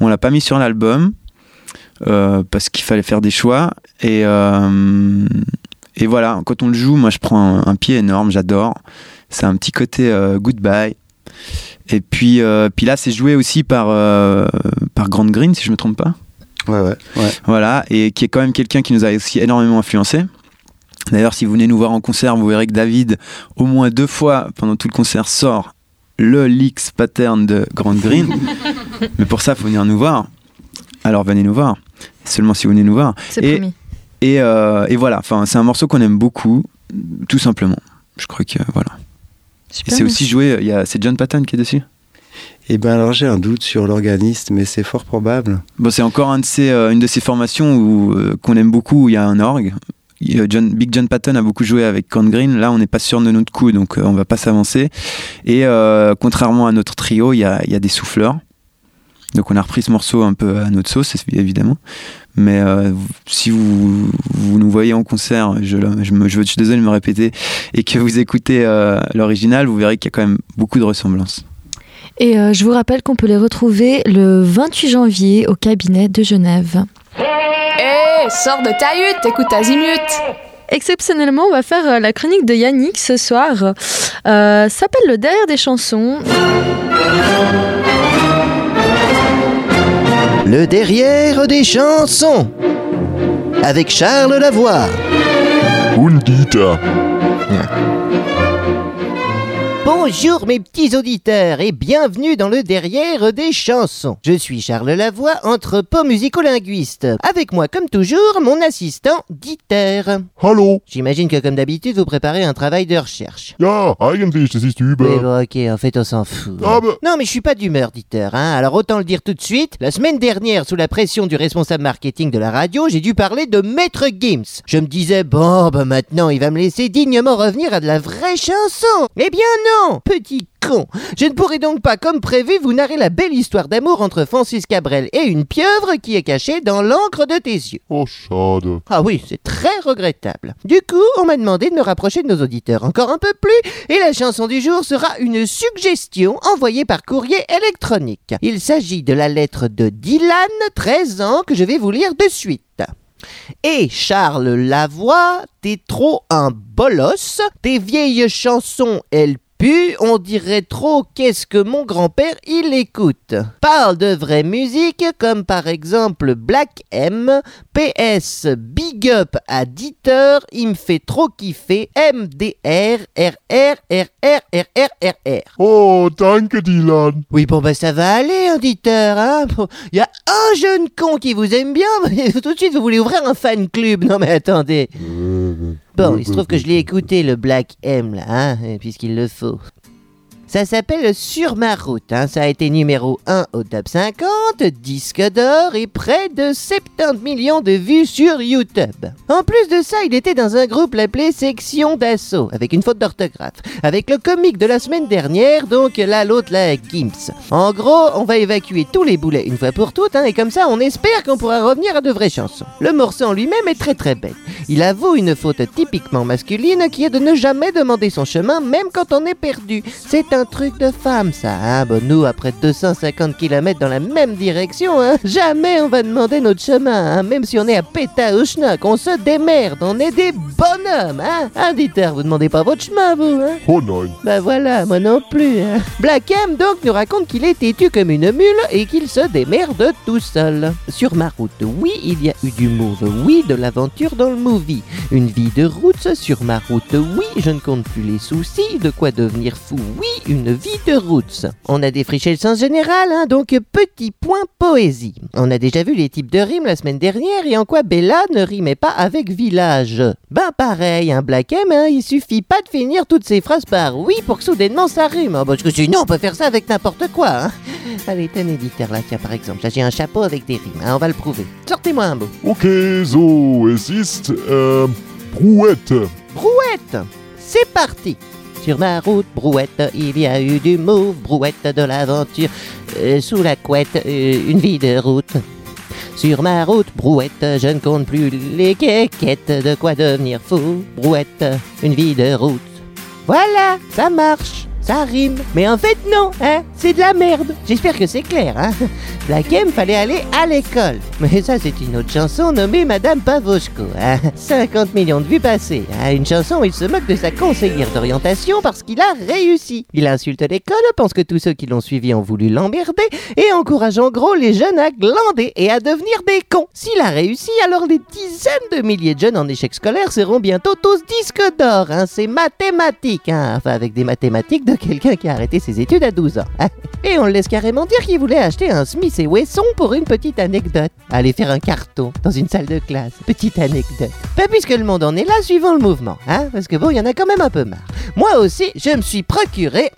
On l'a pas mis sur l'album euh, parce qu'il fallait faire des choix. Et, euh, et voilà, quand on le joue, moi je prends un, un pied énorme, j'adore. C'est un petit côté euh, goodbye. Et puis, puis là, c'est joué aussi par, par Grand Green, si je me trompe pas. Ouais, ouais. ouais. Voilà, et qui est quand même quelqu'un qui nous a aussi énormément influencé. D'ailleurs, si vous venez nous voir en concert, vous verrez que David, au moins deux fois pendant tout le concert, sort le Leaks pattern de Grand Green. [LAUGHS] Mais pour ça, il faut venir nous voir. Alors venez nous voir. Seulement si vous venez nous voir. C'est Et- promis. Et, euh, et voilà, enfin, c'est un morceau qu'on aime beaucoup, tout simplement. Je crois que voilà. Et c'est aussi joué, il y a- c'est John Patton qui est dessus? Eh ben alors j'ai un doute sur l'organiste, mais c'est fort probable. Bon, c'est encore un de ces, euh, une de ces formations où, euh, qu'on aime beaucoup où il y a un orgue. John, Big John Patton a beaucoup joué avec Count Green. Là, on n'est pas sûr de notre coup, donc euh, on va pas s'avancer. Et euh, contrairement à notre trio, il y a, des souffleurs. Donc on a repris ce morceau un peu à notre sauce, évidemment. Mais euh, si vous, nous voyez en concert, je, me- je, suis désolé de me répéter, et que vous écoutez l'original, vous verrez qu'il y a quand même beaucoup de ressemblances. Et je vous rappelle qu'on peut les retrouver le 28 janvier au cabinet de Genève. Hé, sors de ta hutte, écoute Azimut Exceptionnellement, on va faire euh, la chronique de Yannick ce soir. Euh, ça s'appelle le derrière des chansons. Le derrière des chansons avec Charles Lavoie. Undita. Bonjour mes petits auditeurs et bienvenue dans le derrière des chansons. Je suis Charles Lavoie, entrepôt musicolinguiste. Avec moi comme toujours mon assistant Dieter. Hallo. J'imagine que comme d'habitude vous préparez un travail de recherche. Ja, eigentlich, das ist über. bon, ok, en fait on s'en fout. Ah bah. Non mais je suis pas d'humeur, Dieter, hein. Alors autant le dire tout de suite, la semaine dernière, sous la pression du responsable marketing de la radio, j'ai dû parler de Maître Gims. Je me disais, bon, bah maintenant il va me laisser dignement revenir à de la vraie chanson. Eh bien non, petit con. Je ne pourrai donc pas, comme prévu, vous narrer la belle histoire d'amour entre Francis Cabrel et une pieuvre qui est cachée dans l'encre de tes yeux. Oh, schade. Ah oui, c'est très regrettable. Du coup, on m'a demandé de me rapprocher de nos auditeurs encore un peu plus, et la chanson du jour sera une suggestion envoyée par courrier électronique. Il s'agit de la lettre de Dylan, 13 ans, que je vais vous lire de suite. Et Charles Lavoie, t'es trop un bolos, tes vieilles chansons, elles on dirait trop qu'est-ce que mon grand-père il écoute. Parle de vraie musique, comme par exemple Black M, PS Big Up à Dieter, il me fait trop kiffer, MDR, RR, RR, RR, RR. Oh, danke, Dylan. Oui, bon, bah ça va aller, Dieter, hein. Il y a un jeune con qui vous aime bien, [LAUGHS] mais tout de suite vous voulez ouvrir un fan club. Non, mais attendez. Bon, il se trouve que je l'ai écouté, le Black M, là, hein, puisqu'il le faut. Ça s'appelle Sur ma route, hein. ça a été numéro 1 au top 50, disque d'or et près de 70 millions de vues sur YouTube. En plus de ça, il était dans un groupe appelé Section d'Assaut, avec une faute d'orthographe, avec le comique de la semaine dernière, donc là l'autre là, Gims. En gros, on va évacuer tous les boulets une fois pour toutes, hein, et comme ça on espère qu'on pourra revenir à de vraies chansons. Le morceau en lui-même est très très bête. Il avoue une faute typiquement masculine qui est de ne jamais demander son chemin, même quand on est perdu. C'est un truc de femme, ça. Hein bon, nous, après 250 km dans la même direction, hein, jamais on va demander notre chemin, hein, même si on est à péta ou schnock. On se démerde, on est des bonhommes, hein. Hein, Dieter, vous demandez pas votre chemin, vous, hein. Oh nein. Bah voilà, moi non plus. hein. Black M donc nous raconte qu'il est têtu comme une mule et qu'il se démerde tout seul. Sur ma route, oui, il y a eu du move, oui, de l'aventure dans le movie. Une vie de route sur ma route, oui, je ne compte plus les soucis, de quoi devenir fou, oui, une vie de route. On a défriché le sens général, hein, donc petit point poésie. On a déjà vu les types de rimes la semaine dernière et en quoi Bella ne rimait pas avec village. Ben pareil, un Black M, hein, il suffit pas de finir toutes ces phrases par oui pour que soudainement ça rime. hein, parce que sinon on peut faire ça avec n'importe quoi. Hein. Allez, t'es un éditeur là, tiens par exemple. Là j'ai un chapeau avec des rimes, hein, on va le prouver. Sortez-moi un mot. So, es ist, ähm, Brouette. Brouette C'est parti Sur ma route, brouette, il y a eu du move, brouette de l'aventure. Euh, sous la couette, euh, une vie de route. Sur ma route, brouette, je ne compte plus les quéquettes. De quoi devenir fou, brouette, une vie de route. Voilà, ça marche, ça rime. Mais en fait, non, hein, c'est de la merde. J'espère que c'est clair, hein. [LAUGHS] Black M fallait aller à l'école. Mais ça, c'est une autre chanson nommée Madame Pavoshko, hein. 50 millions de vues passées. hein. Une chanson où il se moque de sa conseillère d'orientation parce qu'il a réussi. Il insulte l'école, pense que tous ceux qui l'ont suivi ont voulu l'emmerder et encourage en gros les jeunes à glander et à devenir des cons. S'il a réussi, alors des dizaines de milliers de jeunes en échec scolaire seront bientôt tous disques d'or. Hein. C'est mathématique, hein. enfin avec des mathématiques de quelqu'un qui a arrêté ses études à 12 ans. [LAUGHS] Et on le laisse carrément dire qu'il voulait acheter un Smith et Wesson pour une petite anecdote. Aller faire un carton dans une salle de classe. Petite anecdote. Pas puisque le monde en est là, suivant le mouvement, hein, parce que bon, il y en a quand même un peu marre. Moi aussi, je me suis procuré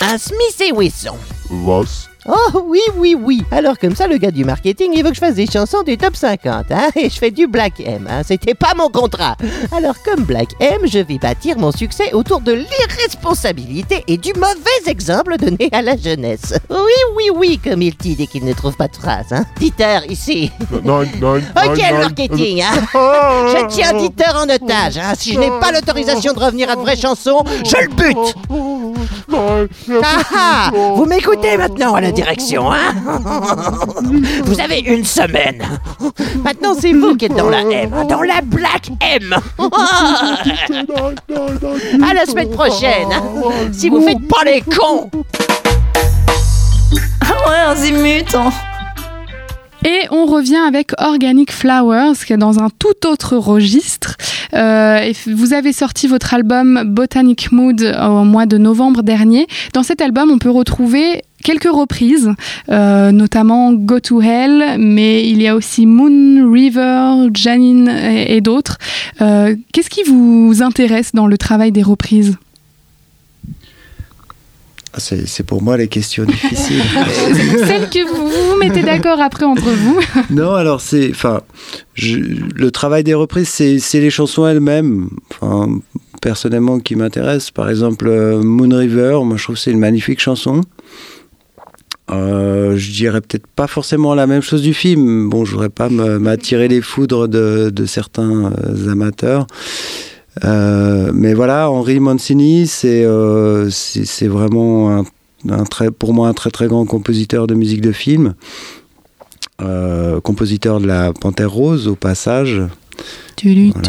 un Smith et Wesson. Was? Oh oui, oui, oui. Alors comme ça, le gars du marketing, il veut que je fasse des chansons du top 50, hein, [LAUGHS] et je fais du Black M, hein. C'était pas mon contrat. Alors comme Black M, je vais bâtir mon succès autour de l'irresponsabilité et du mauvais exemple donné à la jeunesse. Oui, oui, oui, comme il dit dès qu'il ne trouve pas de phrase, hein. Dieter, ici. Nein, nein, [LAUGHS] Ok, le marketing, hein. Je tiens Dieter en otage, hein. Si je n'ai pas l'autorisation de revenir à de vraies chansons, je le bute. Nein, ja, Ah ah Vous m'écoutez maintenant à la direction, hein [LAUGHS] Vous avez une semaine. Maintenant, c'est vous qui êtes dans la M, dans la Black M. À la semaine prochaine, hein, si vous faites pas les cons. Ah ouais, Azimut hein. Et on revient avec Organic Flowers, qui est dans un tout autre registre. Euh, et vous avez sorti votre album Botanic Mood au mois de novembre dernier. Dans cet album, on peut retrouver quelques reprises, euh, notamment Go to Hell, mais il y a aussi Moon, River, Janine et, et d'autres. Euh, Qu'est-ce qui vous intéresse dans le travail des reprises? Ah, C'est pour moi les questions difficiles. [LAUGHS] Celles que vous vous mettez d'accord après entre vous. [LAUGHS] non, alors c'est, enfin, le travail des reprises, c'est les chansons elles-mêmes. Enfin, personnellement, qui m'intéressent. Par exemple, euh, Moon River, moi je trouve que c'est une magnifique chanson. Euh, je dirais peut-être pas forcément la même chose du film. Bon, je voudrais pas m'attirer les foudres de, de certains euh, amateurs. Euh, mais voilà, Henri Mancini, c'est vraiment un, un très, pour moi un très très grand compositeur de musique de film. Compositeur de la Panthère Rose au passage. Tulu, Voilà.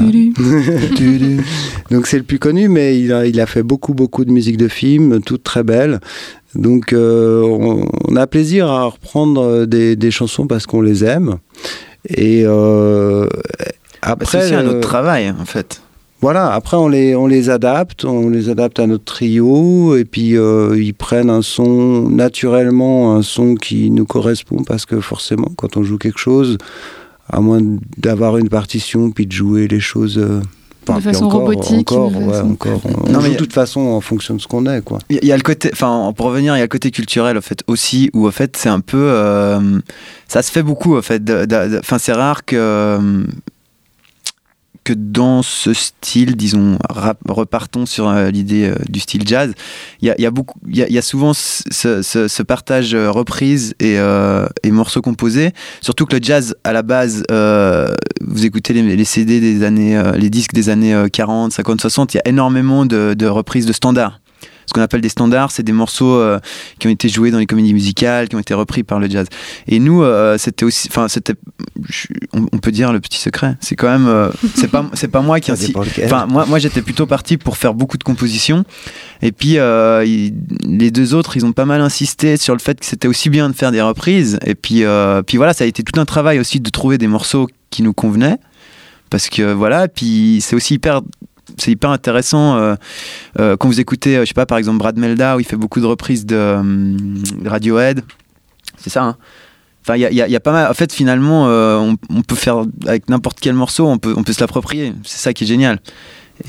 [LAUGHS] tulu. Donc c'est le plus connu, mais il a, il a fait beaucoup beaucoup de musique de film, toutes très belles. Donc euh, on, on a plaisir à reprendre des, des chansons parce qu'on les aime. Et euh, Bah, après, c'est aussi un euh, autre travail, en fait. voilà, après on les, on les adapte, on les adapte à notre trio, et puis euh, ils prennent un son, naturellement un son qui nous correspond, parce que forcément, quand on joue quelque chose, à moins d'avoir une partition, puis de jouer les choses... euh, De façon encore, robotique, Encore, de ouais, façon- encore. On Non, mais- de toute façon en fonction de ce qu'on est, quoi. Il y a le côté, enfin, pour revenir, il y a le côté culturel, au fait, aussi, où, au fait, c'est un peu. euh, ça se fait beaucoup, au fait. Enfin, c'est rare que. Que dans ce style, disons, repartons sur euh, l'idée euh, du style jazz, il y a, beaucoup, y a, y a souvent ce, partage euh, reprise et, euh, et morceaux composés. Surtout que le jazz, à la base, vous écoutez les, CD des années, les disques des années euh, 40, 50, 60, il y a énormément de, de reprises de standards. Ce qu'on appelle des standards, c'est des morceaux euh, qui ont été joués dans les comédies musicales, qui ont été repris par le jazz. Et nous, euh, c'était aussi, enfin, c'était, on, on peut dire le petit secret. C'est quand même, euh, [LAUGHS] c'est pas, c'est pas moi qui Ça insi- dépend lequel. Enfin, moi, moi j'étais plutôt parti pour faire beaucoup de compositions. Et puis, il- les deux autres, ils ont pas mal insisté sur le fait que c'était aussi bien de faire des reprises. Et puis, puis voilà, ça a été tout un travail aussi de trouver des morceaux qui nous convenaient. Parce que voilà, puis c'est aussi hyper. C'est hyper intéressant euh, euh, quand vous écoutez, euh, je sais pas, par exemple Brad Melda, où il fait beaucoup de reprises de, euh, de Radiohead. C'est ça, hein Enfin, il y y a- il y a pas mal. En fait, finalement, euh, on, on peut faire avec n'importe quel morceau, on peut, on peut se l'approprier. C'est ça qui est génial.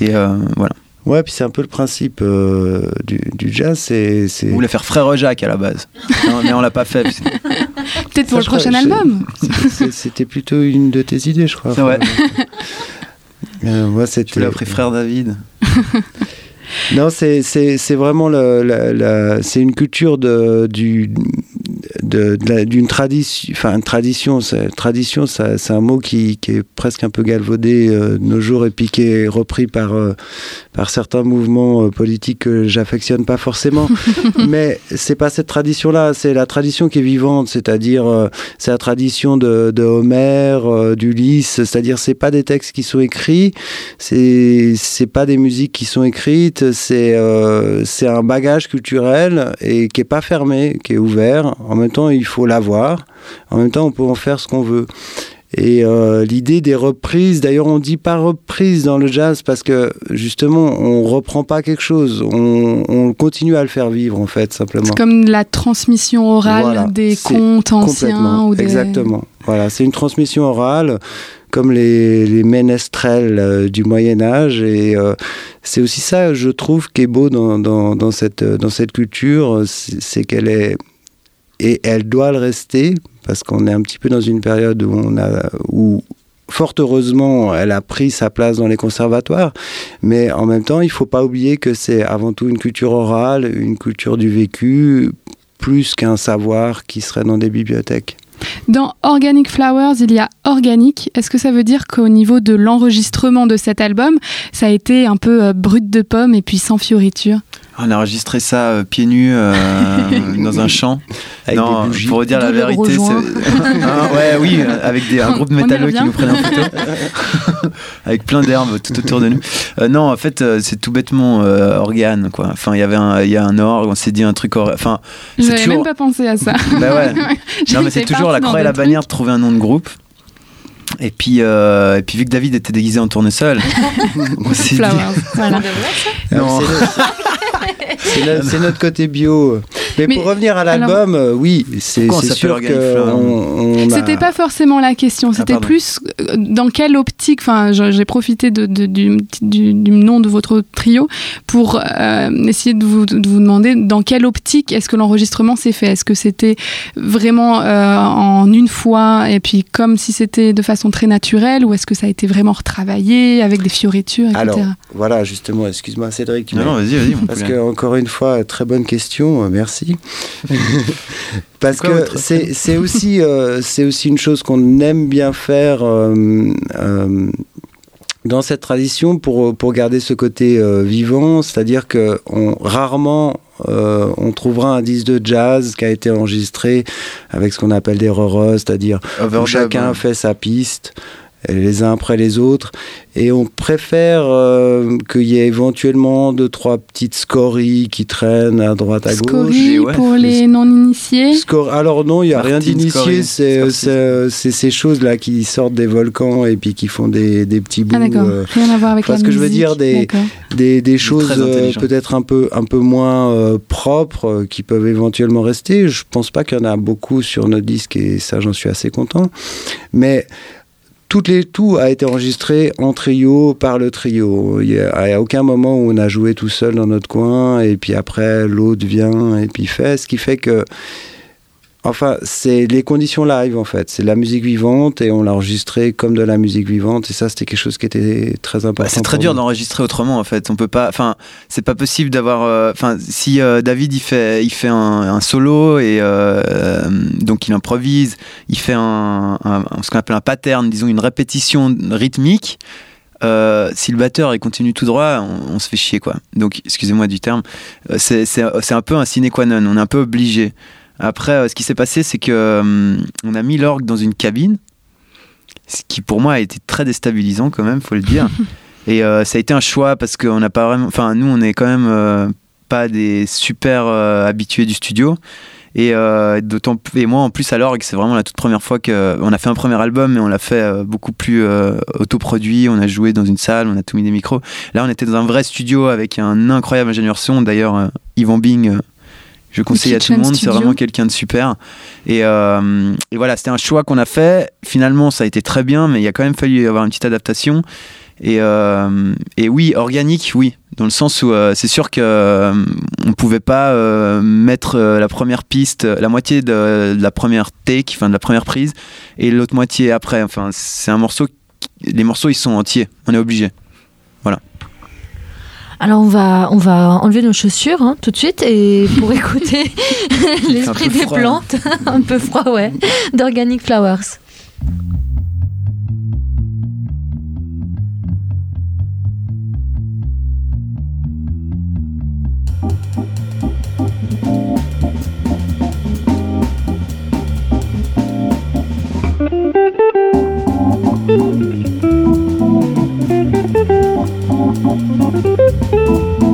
Et euh, voilà. Ouais, puis c'est un peu le principe euh, du, du jazz, c'est... c'est- On voulait faire Frère Jacques à la base. Non, mais on l'a pas fait. Peut-être pour Ça, le crois- prochain album. c'est- C'était plutôt une de tes idées, je crois. C'est vrai. Euh, moi, Tu l'as pris Frère David. [LAUGHS] Non, c'est vraiment la, la- c'est une culture de du de- de la- d'une tradition, enfin tradition, c'est- tradition, c'est un mot qui, qui est presque un peu galvaudé euh, de nos jours et puis qui est repris par euh, par certains mouvements euh, politiques que j'affectionne pas forcément. [LAUGHS] Mais c'est pas cette tradition-là, c'est la tradition qui est vivante, c'est-à-dire c'est la tradition de, de Homère, euh, d'Ulysse, c'est-à-dire c'est pas des textes qui sont écrits, c'est c'est pas des musiques qui sont écrites, c'est c'est un bagage culturel et qui est pas fermé, qui est ouvert. En même temps, il faut l'avoir. En même temps, on peut en faire ce qu'on veut. Et euh, l'idée des reprises, d'ailleurs, on dit pas reprise dans le jazz parce que justement, on reprend pas quelque chose, on, on continue à le faire vivre en fait, simplement. C'est comme la transmission orale Voilà, des contes anciens Complètement, ou des... exactement. Voilà, c'est une transmission orale, comme les, les ménestrels euh, du Moyen Âge, et euh, c'est aussi ça, je trouve, qui est beau dans, dans, dans cette dans cette culture, c'est qu'elle est et elle doit le rester parce qu'on est un petit peu dans une période où fort heureusement, elle a pris sa place dans les conservatoires, mais en même temps, il faut pas oublier que c'est avant tout une culture orale, une culture du vécu, plus qu'un savoir qui serait dans des bibliothèques. Dans Organic Flowers, il y a organique. Est-ce que ça veut dire qu'au niveau de l'enregistrement de cet album, ça a été un peu euh, brut de pomme et puis sans fioriture On a enregistré ça euh, pieds nus euh, [LAUGHS] dans un champ. Avec non, des bougies. pour dire la vérité, c'est. [LAUGHS] Ah, ouais, oui, euh, avec des, un groupe métalleux qui nous prennent en photo. [LAUGHS] avec plein d'herbes tout autour de nous. Euh, non, en fait, euh, c'est tout bêtement euh, organe, quoi. Enfin, il y avait un, il y a un orgue, on s'est dit un truc. or- Enfin, c'est J'avais toujours. même pas pensé à ça. Bah ouais. Non, mais c'est toujours la croix et la bannière de trouver un nom de groupe. Et puis, euh, et puis vu que David était déguisé en tournesol, on s'est dit. Flowers. Voilà. Non. C'est no- notre côté bio. Mais, Mais pour revenir à l'album, euh, oui, c'est c'est sûr que Flower on, on a- C'était pas forcément la question, c'était pardon. plus euh, dans quelle optique, enfin j'ai profité de, de- du, du- du nom de votre trio pour euh, essayer de vous, de vous demander dans quelle optique est-ce que l'enregistrement s'est fait? Est-ce que c'était vraiment euh, en une fois et puis comme si c'était de façon très naturelle ou est-ce que ça a été vraiment retravaillé avec des fioritures, etc. Alors, voilà, justement, excuse-moi Cédric. tu Non, non, vas-y, vas-y. Parce que, encore une fois, très bonne question, euh, merci. [LAUGHS] Parce que c'est aussi, euh, c'est aussi une chose qu'on aime bien faire euh, euh, dans cette tradition pour, pour garder ce côté euh, vivant, c'est-à-dire que on, rarement euh, on trouvera un disque de jazz qui a été enregistré avec ce qu'on appelle des roros, c'est-à-dire où Overdub, chacun hein. fait sa piste les uns après les autres et on préfère euh, qu'il y ait éventuellement deux trois petites scories qui traînent à droite à gauche Scorie et ouais, pour les non-initiés? Score- alors non, il n'y a rien d'initié, Scorie, c'est ces choses-là qui sortent des volcans et puis qui font des, des petits bouts. Ah d'accord, euh, rien à voir avec enfin, la ce que je veux dire, des- des, des choses euh, peut-être un peu, un peu moins euh, propres euh, qui peuvent éventuellement rester. Je pense pas qu'il y en a beaucoup sur notre disque et ça j'en suis assez content. Mais toutes les, tout a été enregistré en trio par le trio. Il n'y a, a aucun moment où on a joué tout seul dans notre coin et puis après l'autre vient et puis fait. Ce qui fait que Enfin, c'est les conditions live en fait. C'est de la musique vivante et on l'a enregistré comme de la musique vivante et ça c'était quelque chose qui était très important. Bah, c'est très dur d'enregistrer autrement en fait. On peut pas. Enfin, c'est pas possible d'avoir. euh, Enfin, si euh, David il fait, il fait un, un solo et euh, donc il improvise, il fait un, un- ce qu'on appelle un pattern, disons une répétition rythmique. Euh, si le batteur il continue tout droit, on, on se fait chier quoi. Donc, excusez-moi du terme, c'est un peu un sine qua non. On est un peu obligé. Après, euh, ce qui s'est passé, c'est que euh, on a mis l'orgue dans une cabine, ce qui pour moi a été très déstabilisant quand même, faut le dire. [LAUGHS] Et euh, ça a été un choix parce qu'on n'a pas vraiment. Enfin, nous, on est quand même euh, pas des super euh, habitués du studio. Et, d'autant et moi, en plus, à l'orgue, c'est vraiment la toute première fois que. On a fait un premier album, mais on l'a fait beaucoup plus autoproduit. On a joué dans une salle, on a tout mis des micros. Là, on était dans un vrai studio avec un incroyable ingénieur son. D'ailleurs, Yvan Bing. Je conseille à tout le monde, c'est vraiment quelqu'un de super. Et, euh, et voilà, c'était un choix qu'on a fait. Finalement, ça a été très bien, mais il a quand même fallu avoir une petite adaptation. Et, euh, et oui, organique, oui, dans le sens où euh, c'est sûr que euh, on pouvait pas mettre la première piste, la moitié de, de la première take, enfin de la première prise, et l'autre moitié après. Enfin, c'est un morceau. Les morceaux, ils sont entiers. On est obligé. Alors alors on va, on va enlever nos chaussures hein, tout de suite et pour [LAUGHS] écouter l'esprit des plantes, [LAUGHS] un peu froid, ouais, d'Organic Flowers. ハハハハ。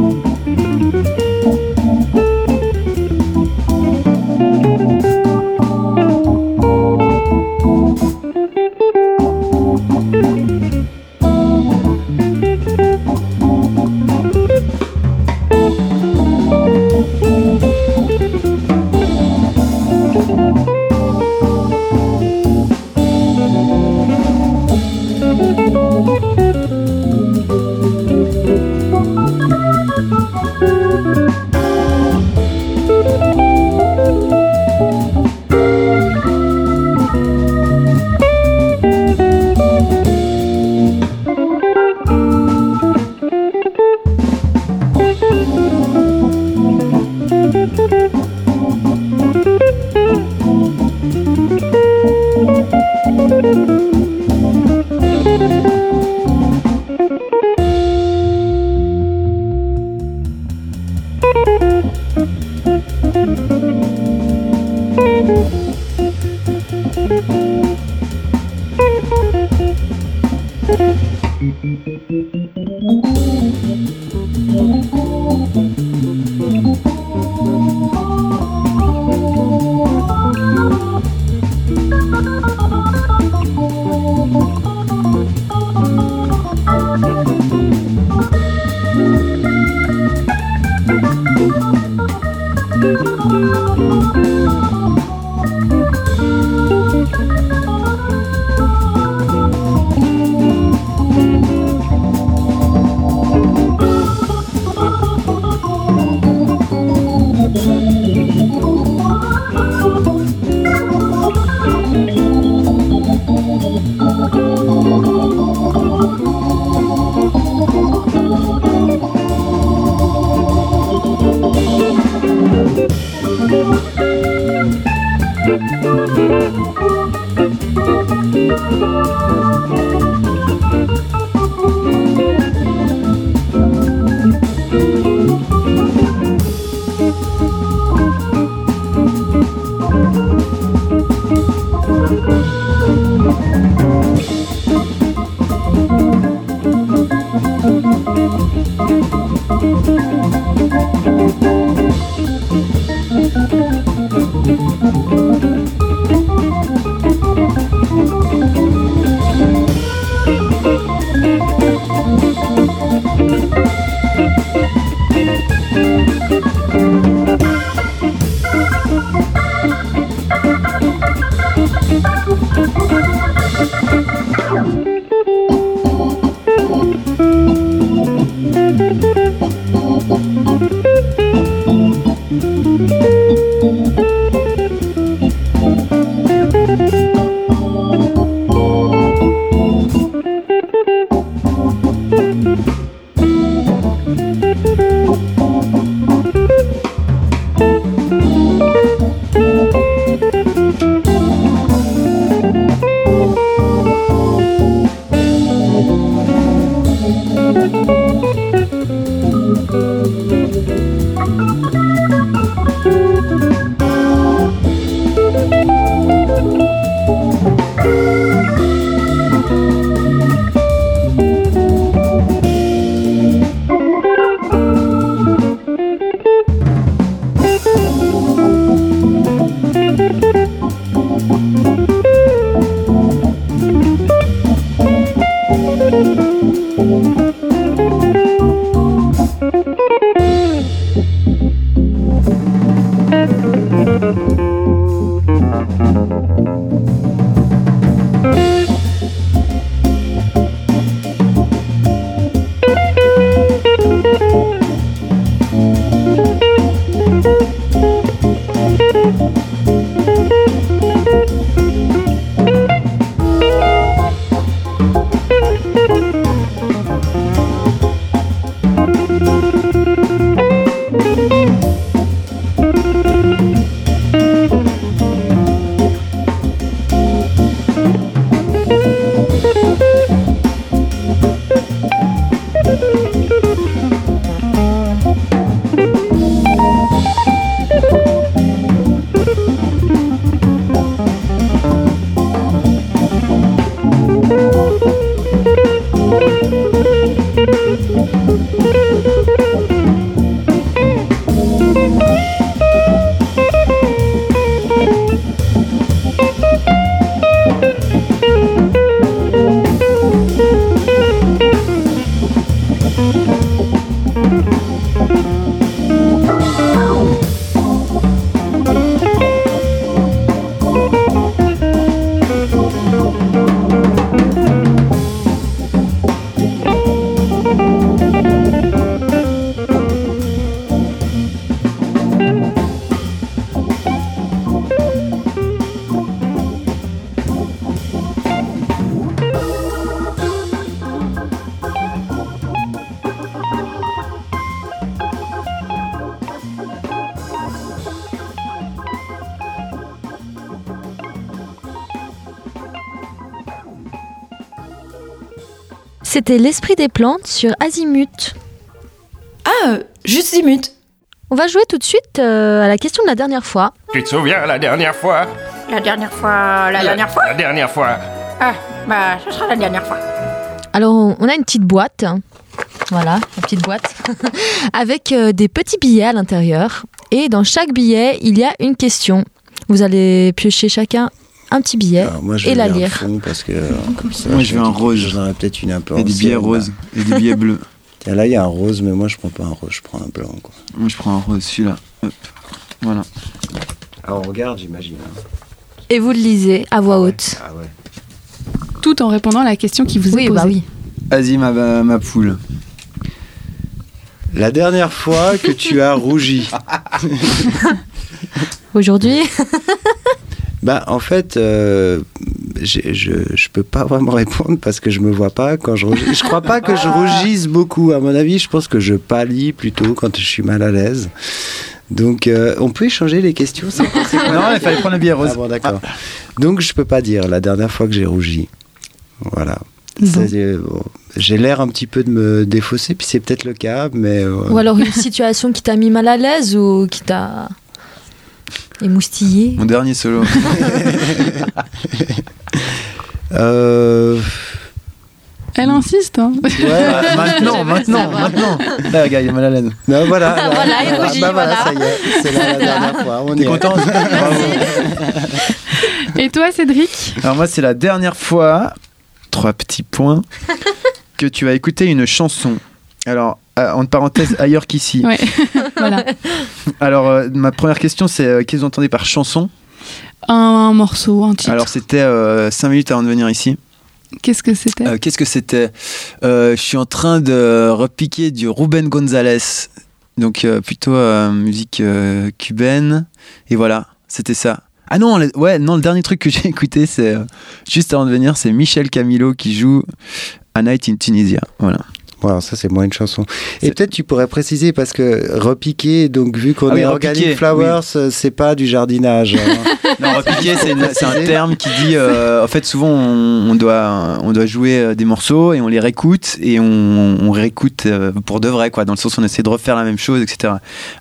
Thank you. C'était l'esprit des plantes sur Azimut. Ah, juste Zimut. On va jouer tout de suite euh, à la question de la dernière fois. Tu te souviens la dernière fois? La dernière fois, la dernière fois? La dernière fois. Ah, bah, ce sera la dernière fois. Alors, on on a une petite boîte. hein. Voilà, une petite boîte. [LAUGHS] avec euh, des petits billets à l'intérieur. Et dans chaque billet, il y a une question. Vous allez piocher chacun un petit billet Alors, moi, je et la lire. fond parce que. euh, comme ça, Moi, je veux un rose. J'en ai peut-être une un peu a des billets là. roses et des billets bleus. [LAUGHS] Tiens, là, il y a un rose, mais moi, je prends pas un rose, je prends un blanc. Quoi. Moi, je prends un rose, celui-là. Voilà. Alors, on regarde, j'imagine. hein. Et vous le lisez à voix haute. Ah ouais. Tout en répondant à la question qui vous est Oui, posée. bah oui. Vas-y, ma poule. La dernière fois que tu as rougi. [LAUGHS] Aujourd'hui, [LAUGHS] Bah, en fait, euh, je, je peux pas vraiment [LAUGHS] répondre parce que je me vois pas quand je rougis. Je crois pas que je rougisse beaucoup. À mon avis, je pense que je pâlis plutôt quand je suis mal à l'aise. Donc, euh, on peut échanger les questions Non, il fallait prendre le billet rose. Ah bon, d'accord. Donc, je peux pas dire la dernière fois que j'ai rougi. Voilà. Bon. Bon, J'ai l'air un petit peu de me défausser, puis c'est peut-être le cas, mais. euh, ou alors une situation qui t'a mis mal à l'aise ou qui t'a émoustillé. Mon dernier solo. [LAUGHS] euh, Elle insiste. hein. ouais. Ah, [LAUGHS] maintenant, maintenant, maintenant. Là, regarde, il est mal à l'aise. Non, voilà. [LAUGHS] Ah, voilà, il Ah, rougit, bah voilà, voilà. ça y est, c'est la, la dernière fois. On y T'es est. content Et toi, Cédric? Alors moi, c'est la dernière fois, trois petits points, que tu as écouté une chanson. Alors, euh, entre parenthèses, [LAUGHS] ailleurs qu'ici. Ouais. [LAUGHS] Voilà. Alors, euh, ma première question, c'est euh, qu'est-ce que vous entendez par chanson? Un morceau, un titre. Alors, c'était 5 minutes avant de venir ici. Qu'est-ce que c'était? Euh, Qu'est-ce que c'était? Euh, Je suis en train de repiquer du Ruben Gonzalez. Donc, euh, plutôt euh, musique euh, cubaine. Et voilà, c'était ça. Ah non, le, ouais, non, le dernier truc que [LAUGHS] j'ai écouté, c'est euh, juste avant de venir, c'est Michel Camilo qui joue A Night in Tunisia. Voilà. Voilà, ça c'est moins une chanson. Et peut-être tu pourrais préciser parce que repiquer, donc vu qu'on Ah oui, est repiquer, Organic Flowers, euh, c'est pas du jardinage. hein. [LAUGHS] Non, repiquer, c'est un terme qui dit. euh, en fait, souvent, on, on doit, on doit jouer euh, des morceaux et on les réécoute et on, on réécoute pour de vrai, quoi. Dans le sens où on essaie de refaire la même chose, etc.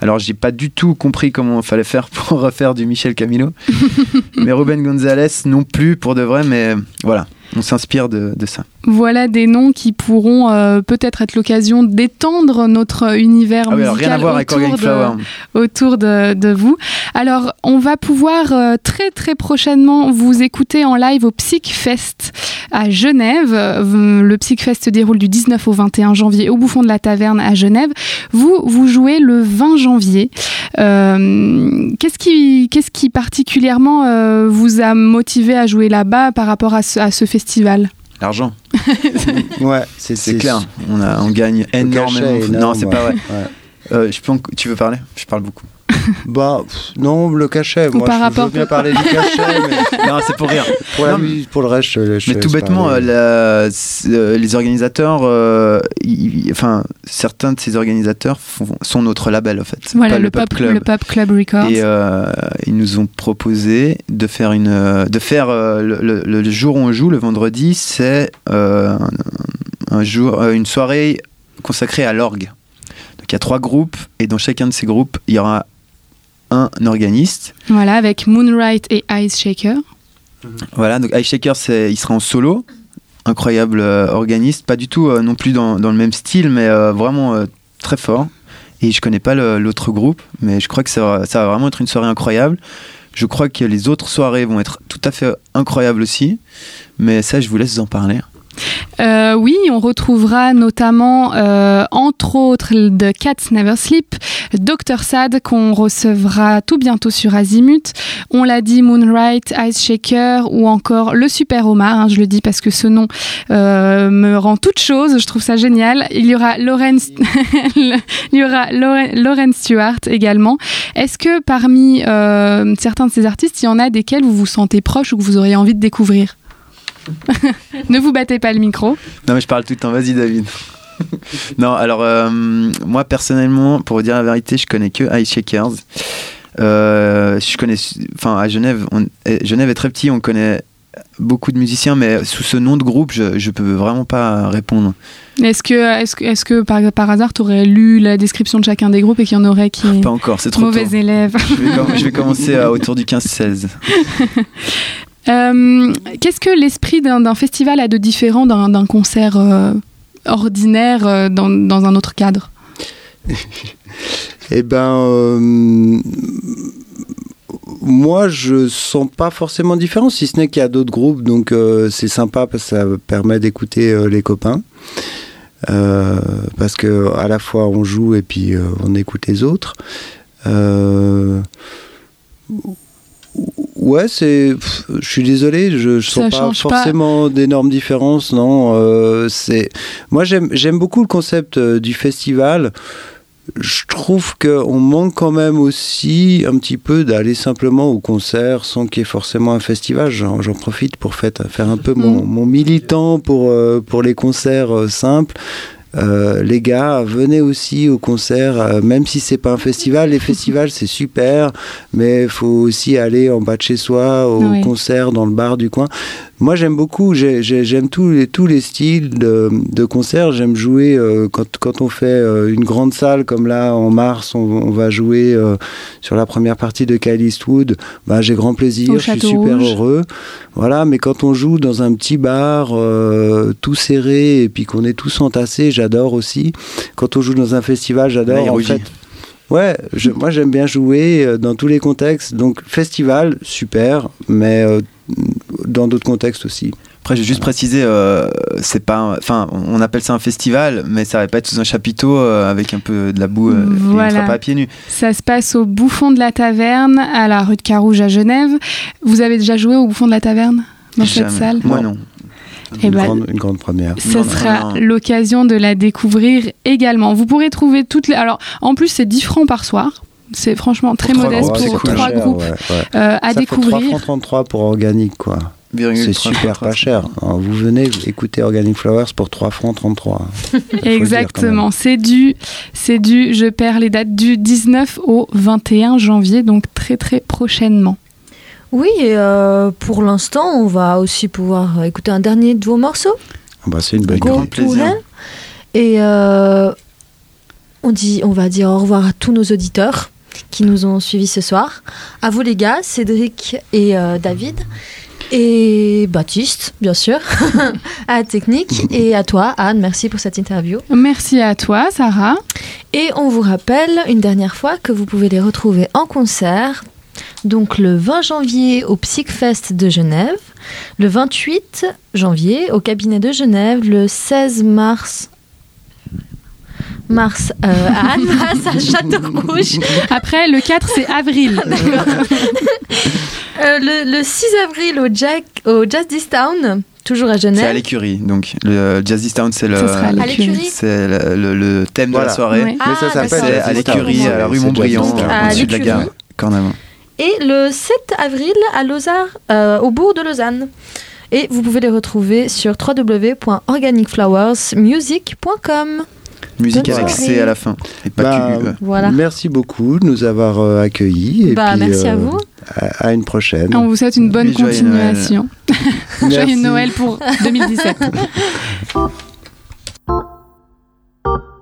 Alors, j'ai pas du tout compris comment il fallait faire pour [LAUGHS] refaire du Michel Camilo. [LAUGHS] mais Ruben Gonzalez non plus pour de vrai, mais voilà, on s'inspire de, de ça. Voilà des noms qui pourront euh, peut-être être l'occasion d'étendre notre univers Ah oui, musical rien à voir avec autour, Organic de, Flower. autour de, de vous. Alors, on va pouvoir euh, très très prochainement vous écouter en live au Psychfest à Genève. Le Psychfest se déroule du 19 au 21 janvier au Bouffon de la Taverne à Genève. Vous, vous jouez le 20 janvier. Euh, qu'est-ce qui, qu'est-ce qui particulièrement euh, vous a motivé à jouer là-bas par rapport à ce, à ce festival? L'argent, [LAUGHS] ouais, c'est clair. On, a, on gagne énormément. non, c'est pas vrai. ouais. Euh, je peux en- tu veux parler? Je parle beaucoup. [LAUGHS] Bah, pff, non, le cachet. Ou Moi, par je rapport- veux bien parler du cachet, mais [LAUGHS] non, c'est pour rire. pour, la Non, mais- musique, pour le reste, je, je Mais tout bêtement, euh, la- euh, les organisateurs, euh, enfin, certains de ces organisateurs font- sont notre label en fait. Voilà, pas le, Pop, Club. le Pop Club Records. Et euh, ils nous ont proposé de faire une, de faire euh, le, le- le jour où on joue, le vendredi, c'est euh, un, un jour, euh, une soirée consacrée à l'orgue. Donc il y a trois groupes et dans chacun de ces groupes, il y aura un organiste. Voilà, avec Moonlight et Ice Shaker. Voilà, donc Ice Shaker, c'est- il sera en solo. Incroyable euh, organiste, pas du tout euh, non plus dans, dans le même style, mais euh, vraiment euh, très fort. Et je connais pas l'autre groupe, mais je crois que ça va, ça va vraiment être une soirée incroyable. Je crois que les autres soirées vont être tout à fait incroyables aussi, mais ça, je vous laisse en parler. Euh, oui, on retrouvera notamment, euh, entre autres, de Cats Never Sleep, Dr. Sad, qu'on recevra tout bientôt sur Azimut. On l'a dit, Moonlight, Ice Shaker ou encore Le Super Omar. hein, je le dis parce que ce nom euh, me rend toute chose. Je trouve ça génial. Il y aura Lauren, [LAUGHS] Lauren Stewart également. Est-ce que parmi certains de ces artistes, il y en a desquels vous vous sentez proche ou que vous auriez envie de découvrir? [LAUGHS] ne vous battez pas le micro. Non, mais je parle tout le temps, vas-y, David. [LAUGHS] non, alors, euh, moi, personnellement, pour vous dire la vérité, je connais que Ice Shakers. Euh, je connais, enfin, à Genève, on, eh, Genève est très petit, on connaît beaucoup de musiciens, mais sous ce nom de groupe, je, je peux vraiment pas répondre. Est-ce que, est-ce est-ce que par, par hasard, tu aurais lu la description de chacun des groupes et qu'il y en aurait qui Pas encore, c'est trop mauvais tôt. élèves Je vais, com- je vais [LAUGHS] commencer à autour du 15-16. Euh, Qu'est-ce que l'esprit d'un festival a de différent d'un concert euh, ordinaire euh, dans, dans un autre cadre? [LAUGHS] Eh ben, moi, je sens pas forcément de différence, si ce n'est qu'il y a d'autres groupes, donc c'est sympa parce que ça permet d'écouter les copains. Parce que à la fois on joue et puis on écoute les autres. Ouais, c'est. Je suis désolé, je, je sens pas forcément d'énormes différences, non. euh, c'est. Moi, j'aime beaucoup le concept euh, du festival je trouve qu'on manque quand même aussi un petit peu d'aller simplement au concert sans qu'il y ait forcément un festival. J'en profite pour fait- faire un peu mon, mon militant pour, euh, pour les concerts simples. Euh, les gars, venez aussi au concert, euh, même si c'est pas un festival. Les festivals, c'est super, mais il faut aussi aller en bas de chez soi, au Oui. concert, dans le bar du coin. Moi, j'aime beaucoup, j'ai- j'ai- j'aime tous les, tous les styles de, de concert. J'aime jouer euh, quand, quand on fait euh, une grande salle, comme là, en mars, on, on va jouer euh, sur la première partie de Kyle Eastwood. Bah, j'ai grand plaisir, je suis super Rouge. heureux. Voilà, mais quand on joue dans un petit bar euh, tout serré et puis qu'on est tous entassés, j'adore aussi. Quand on joue dans un festival, j'adore. il En rougit. fait, Ouais, je- moi j'aime bien jouer euh, dans tous les contextes. Donc festival, super, mais euh, dans d'autres contextes aussi. Après, je vais juste préciser, euh, c'est pas, enfin, on appelle ça un festival, mais ça va pas être sous un chapiteau euh, avec un peu de la boue euh, et on Voilà. sera pas à pieds nus. Ça se passe au Bouffon de la Taverne, à la rue de Carouge à Genève. Vous avez déjà joué au Bouffon de la Taverne dans cette salle? Moi non. Eh Une, ben, grande, une grande première. Ce sera l'occasion de la découvrir également. Vous pourrez trouver toutes les. Alors, en plus, c'est 10 francs par soir. C'est franchement très Pour trois modeste groupes, pour cool. trois cher, groupes ouais, ouais. euh, à Ça fait découvrir. 3 francs 33 pour organique, quoi. C'est super pas cher. Alors, vous venez écouter Organic Flowers pour 3 francs 33. Faut le dire, quand même. Exactement, c'est du, c'est du, je perds les dates, du 19 au 21 janvier, donc très très prochainement. Oui, et euh, pour l'instant, on va aussi pouvoir euh, écouter un dernier de vos morceaux. Ah bah, c'est une bonne grand plaisir. Et euh, on, dit, on va dire au revoir à tous nos auditeurs qui nous ont suivis ce soir. À vous les gars, Cédric et euh, David. Et Baptiste, bien sûr, [LAUGHS] à la technique. Et à toi, Anne, merci pour cette interview. Merci à toi, Sarah. Et on vous rappelle une dernière fois que vous pouvez les retrouver en concert. Donc le 20 janvier au Psychfest de Genève, le 28 janvier au cabinet de Genève, le 16 mars mars euh, à Annemasse [LAUGHS] à Château-Rouge, Après, le 4, c'est avril. [LAUGHS] Euh, le, le 6 avril au, Jack, au Jazz Town, toujours à C'est à Genève. l'écurie, donc le Jazz This Town, c'est le, Ce sera à À l'écurie c'est le, le- le thème de Voilà. la soirée. Ouais. Mais Ah, ça s'appelle. C'est Jazz à l'écurie, à la rue Montbriand, Jazz au-dessus de la gare Cornavin. Et le 7 avril à Lausanne, euh, au bourg de Lausanne. Et vous pouvez les retrouver sur www.organicflowersmusic.com. Musique avec. C à la fin. Et pas Bah. Voilà. Merci beaucoup de nous avoir euh, accueillis. Et Bah, puis, merci à euh, vous. À, à une prochaine. On vous souhaite une bonne [LAUGHS] Et joyeux continuation. Joyeux Merci. Noël pour [LAUGHS] 2017. [LAUGHS]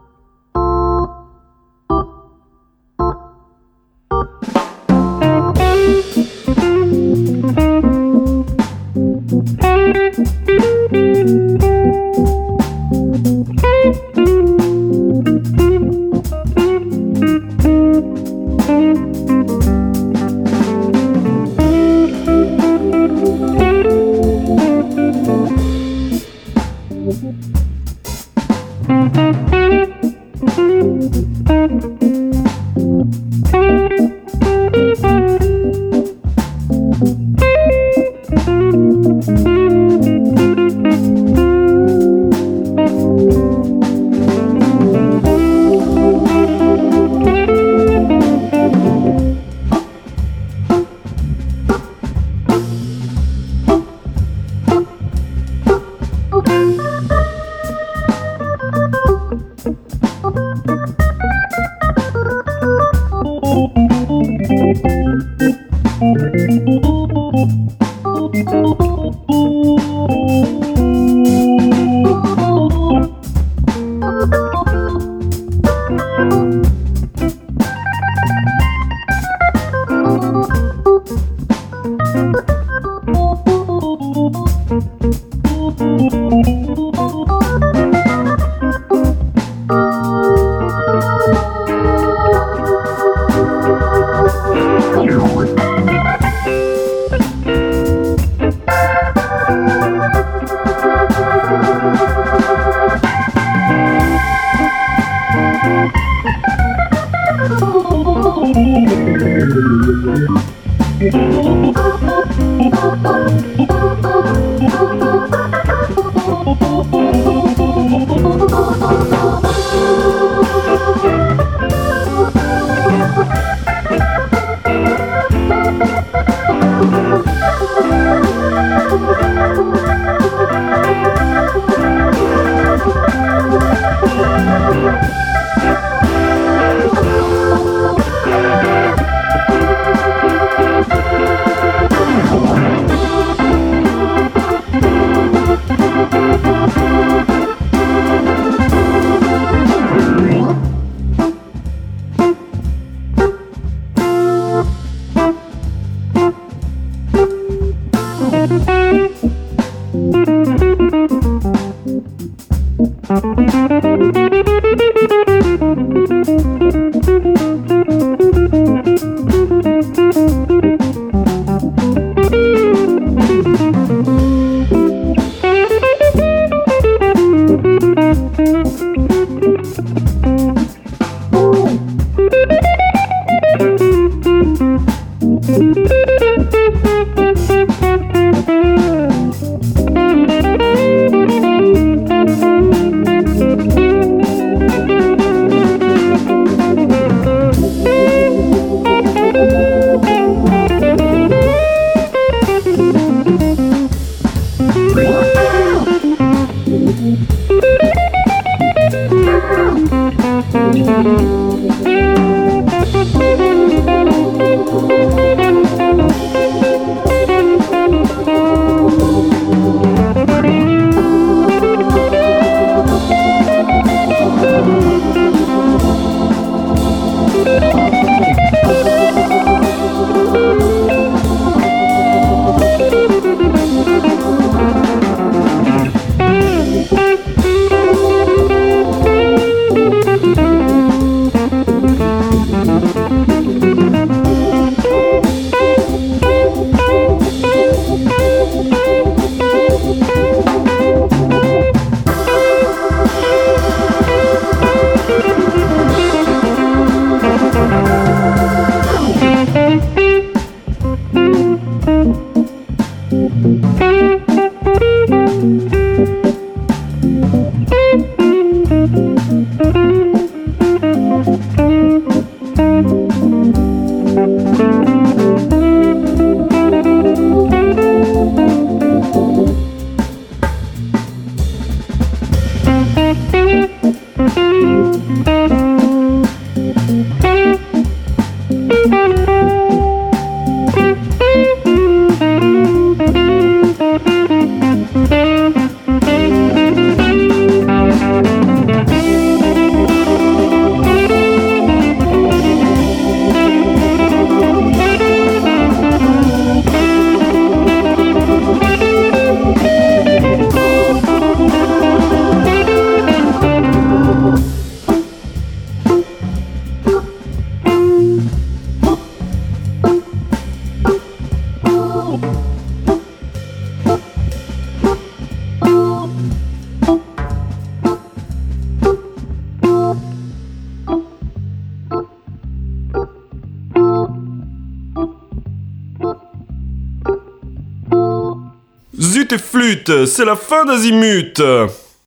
C'est la fin d'Azimut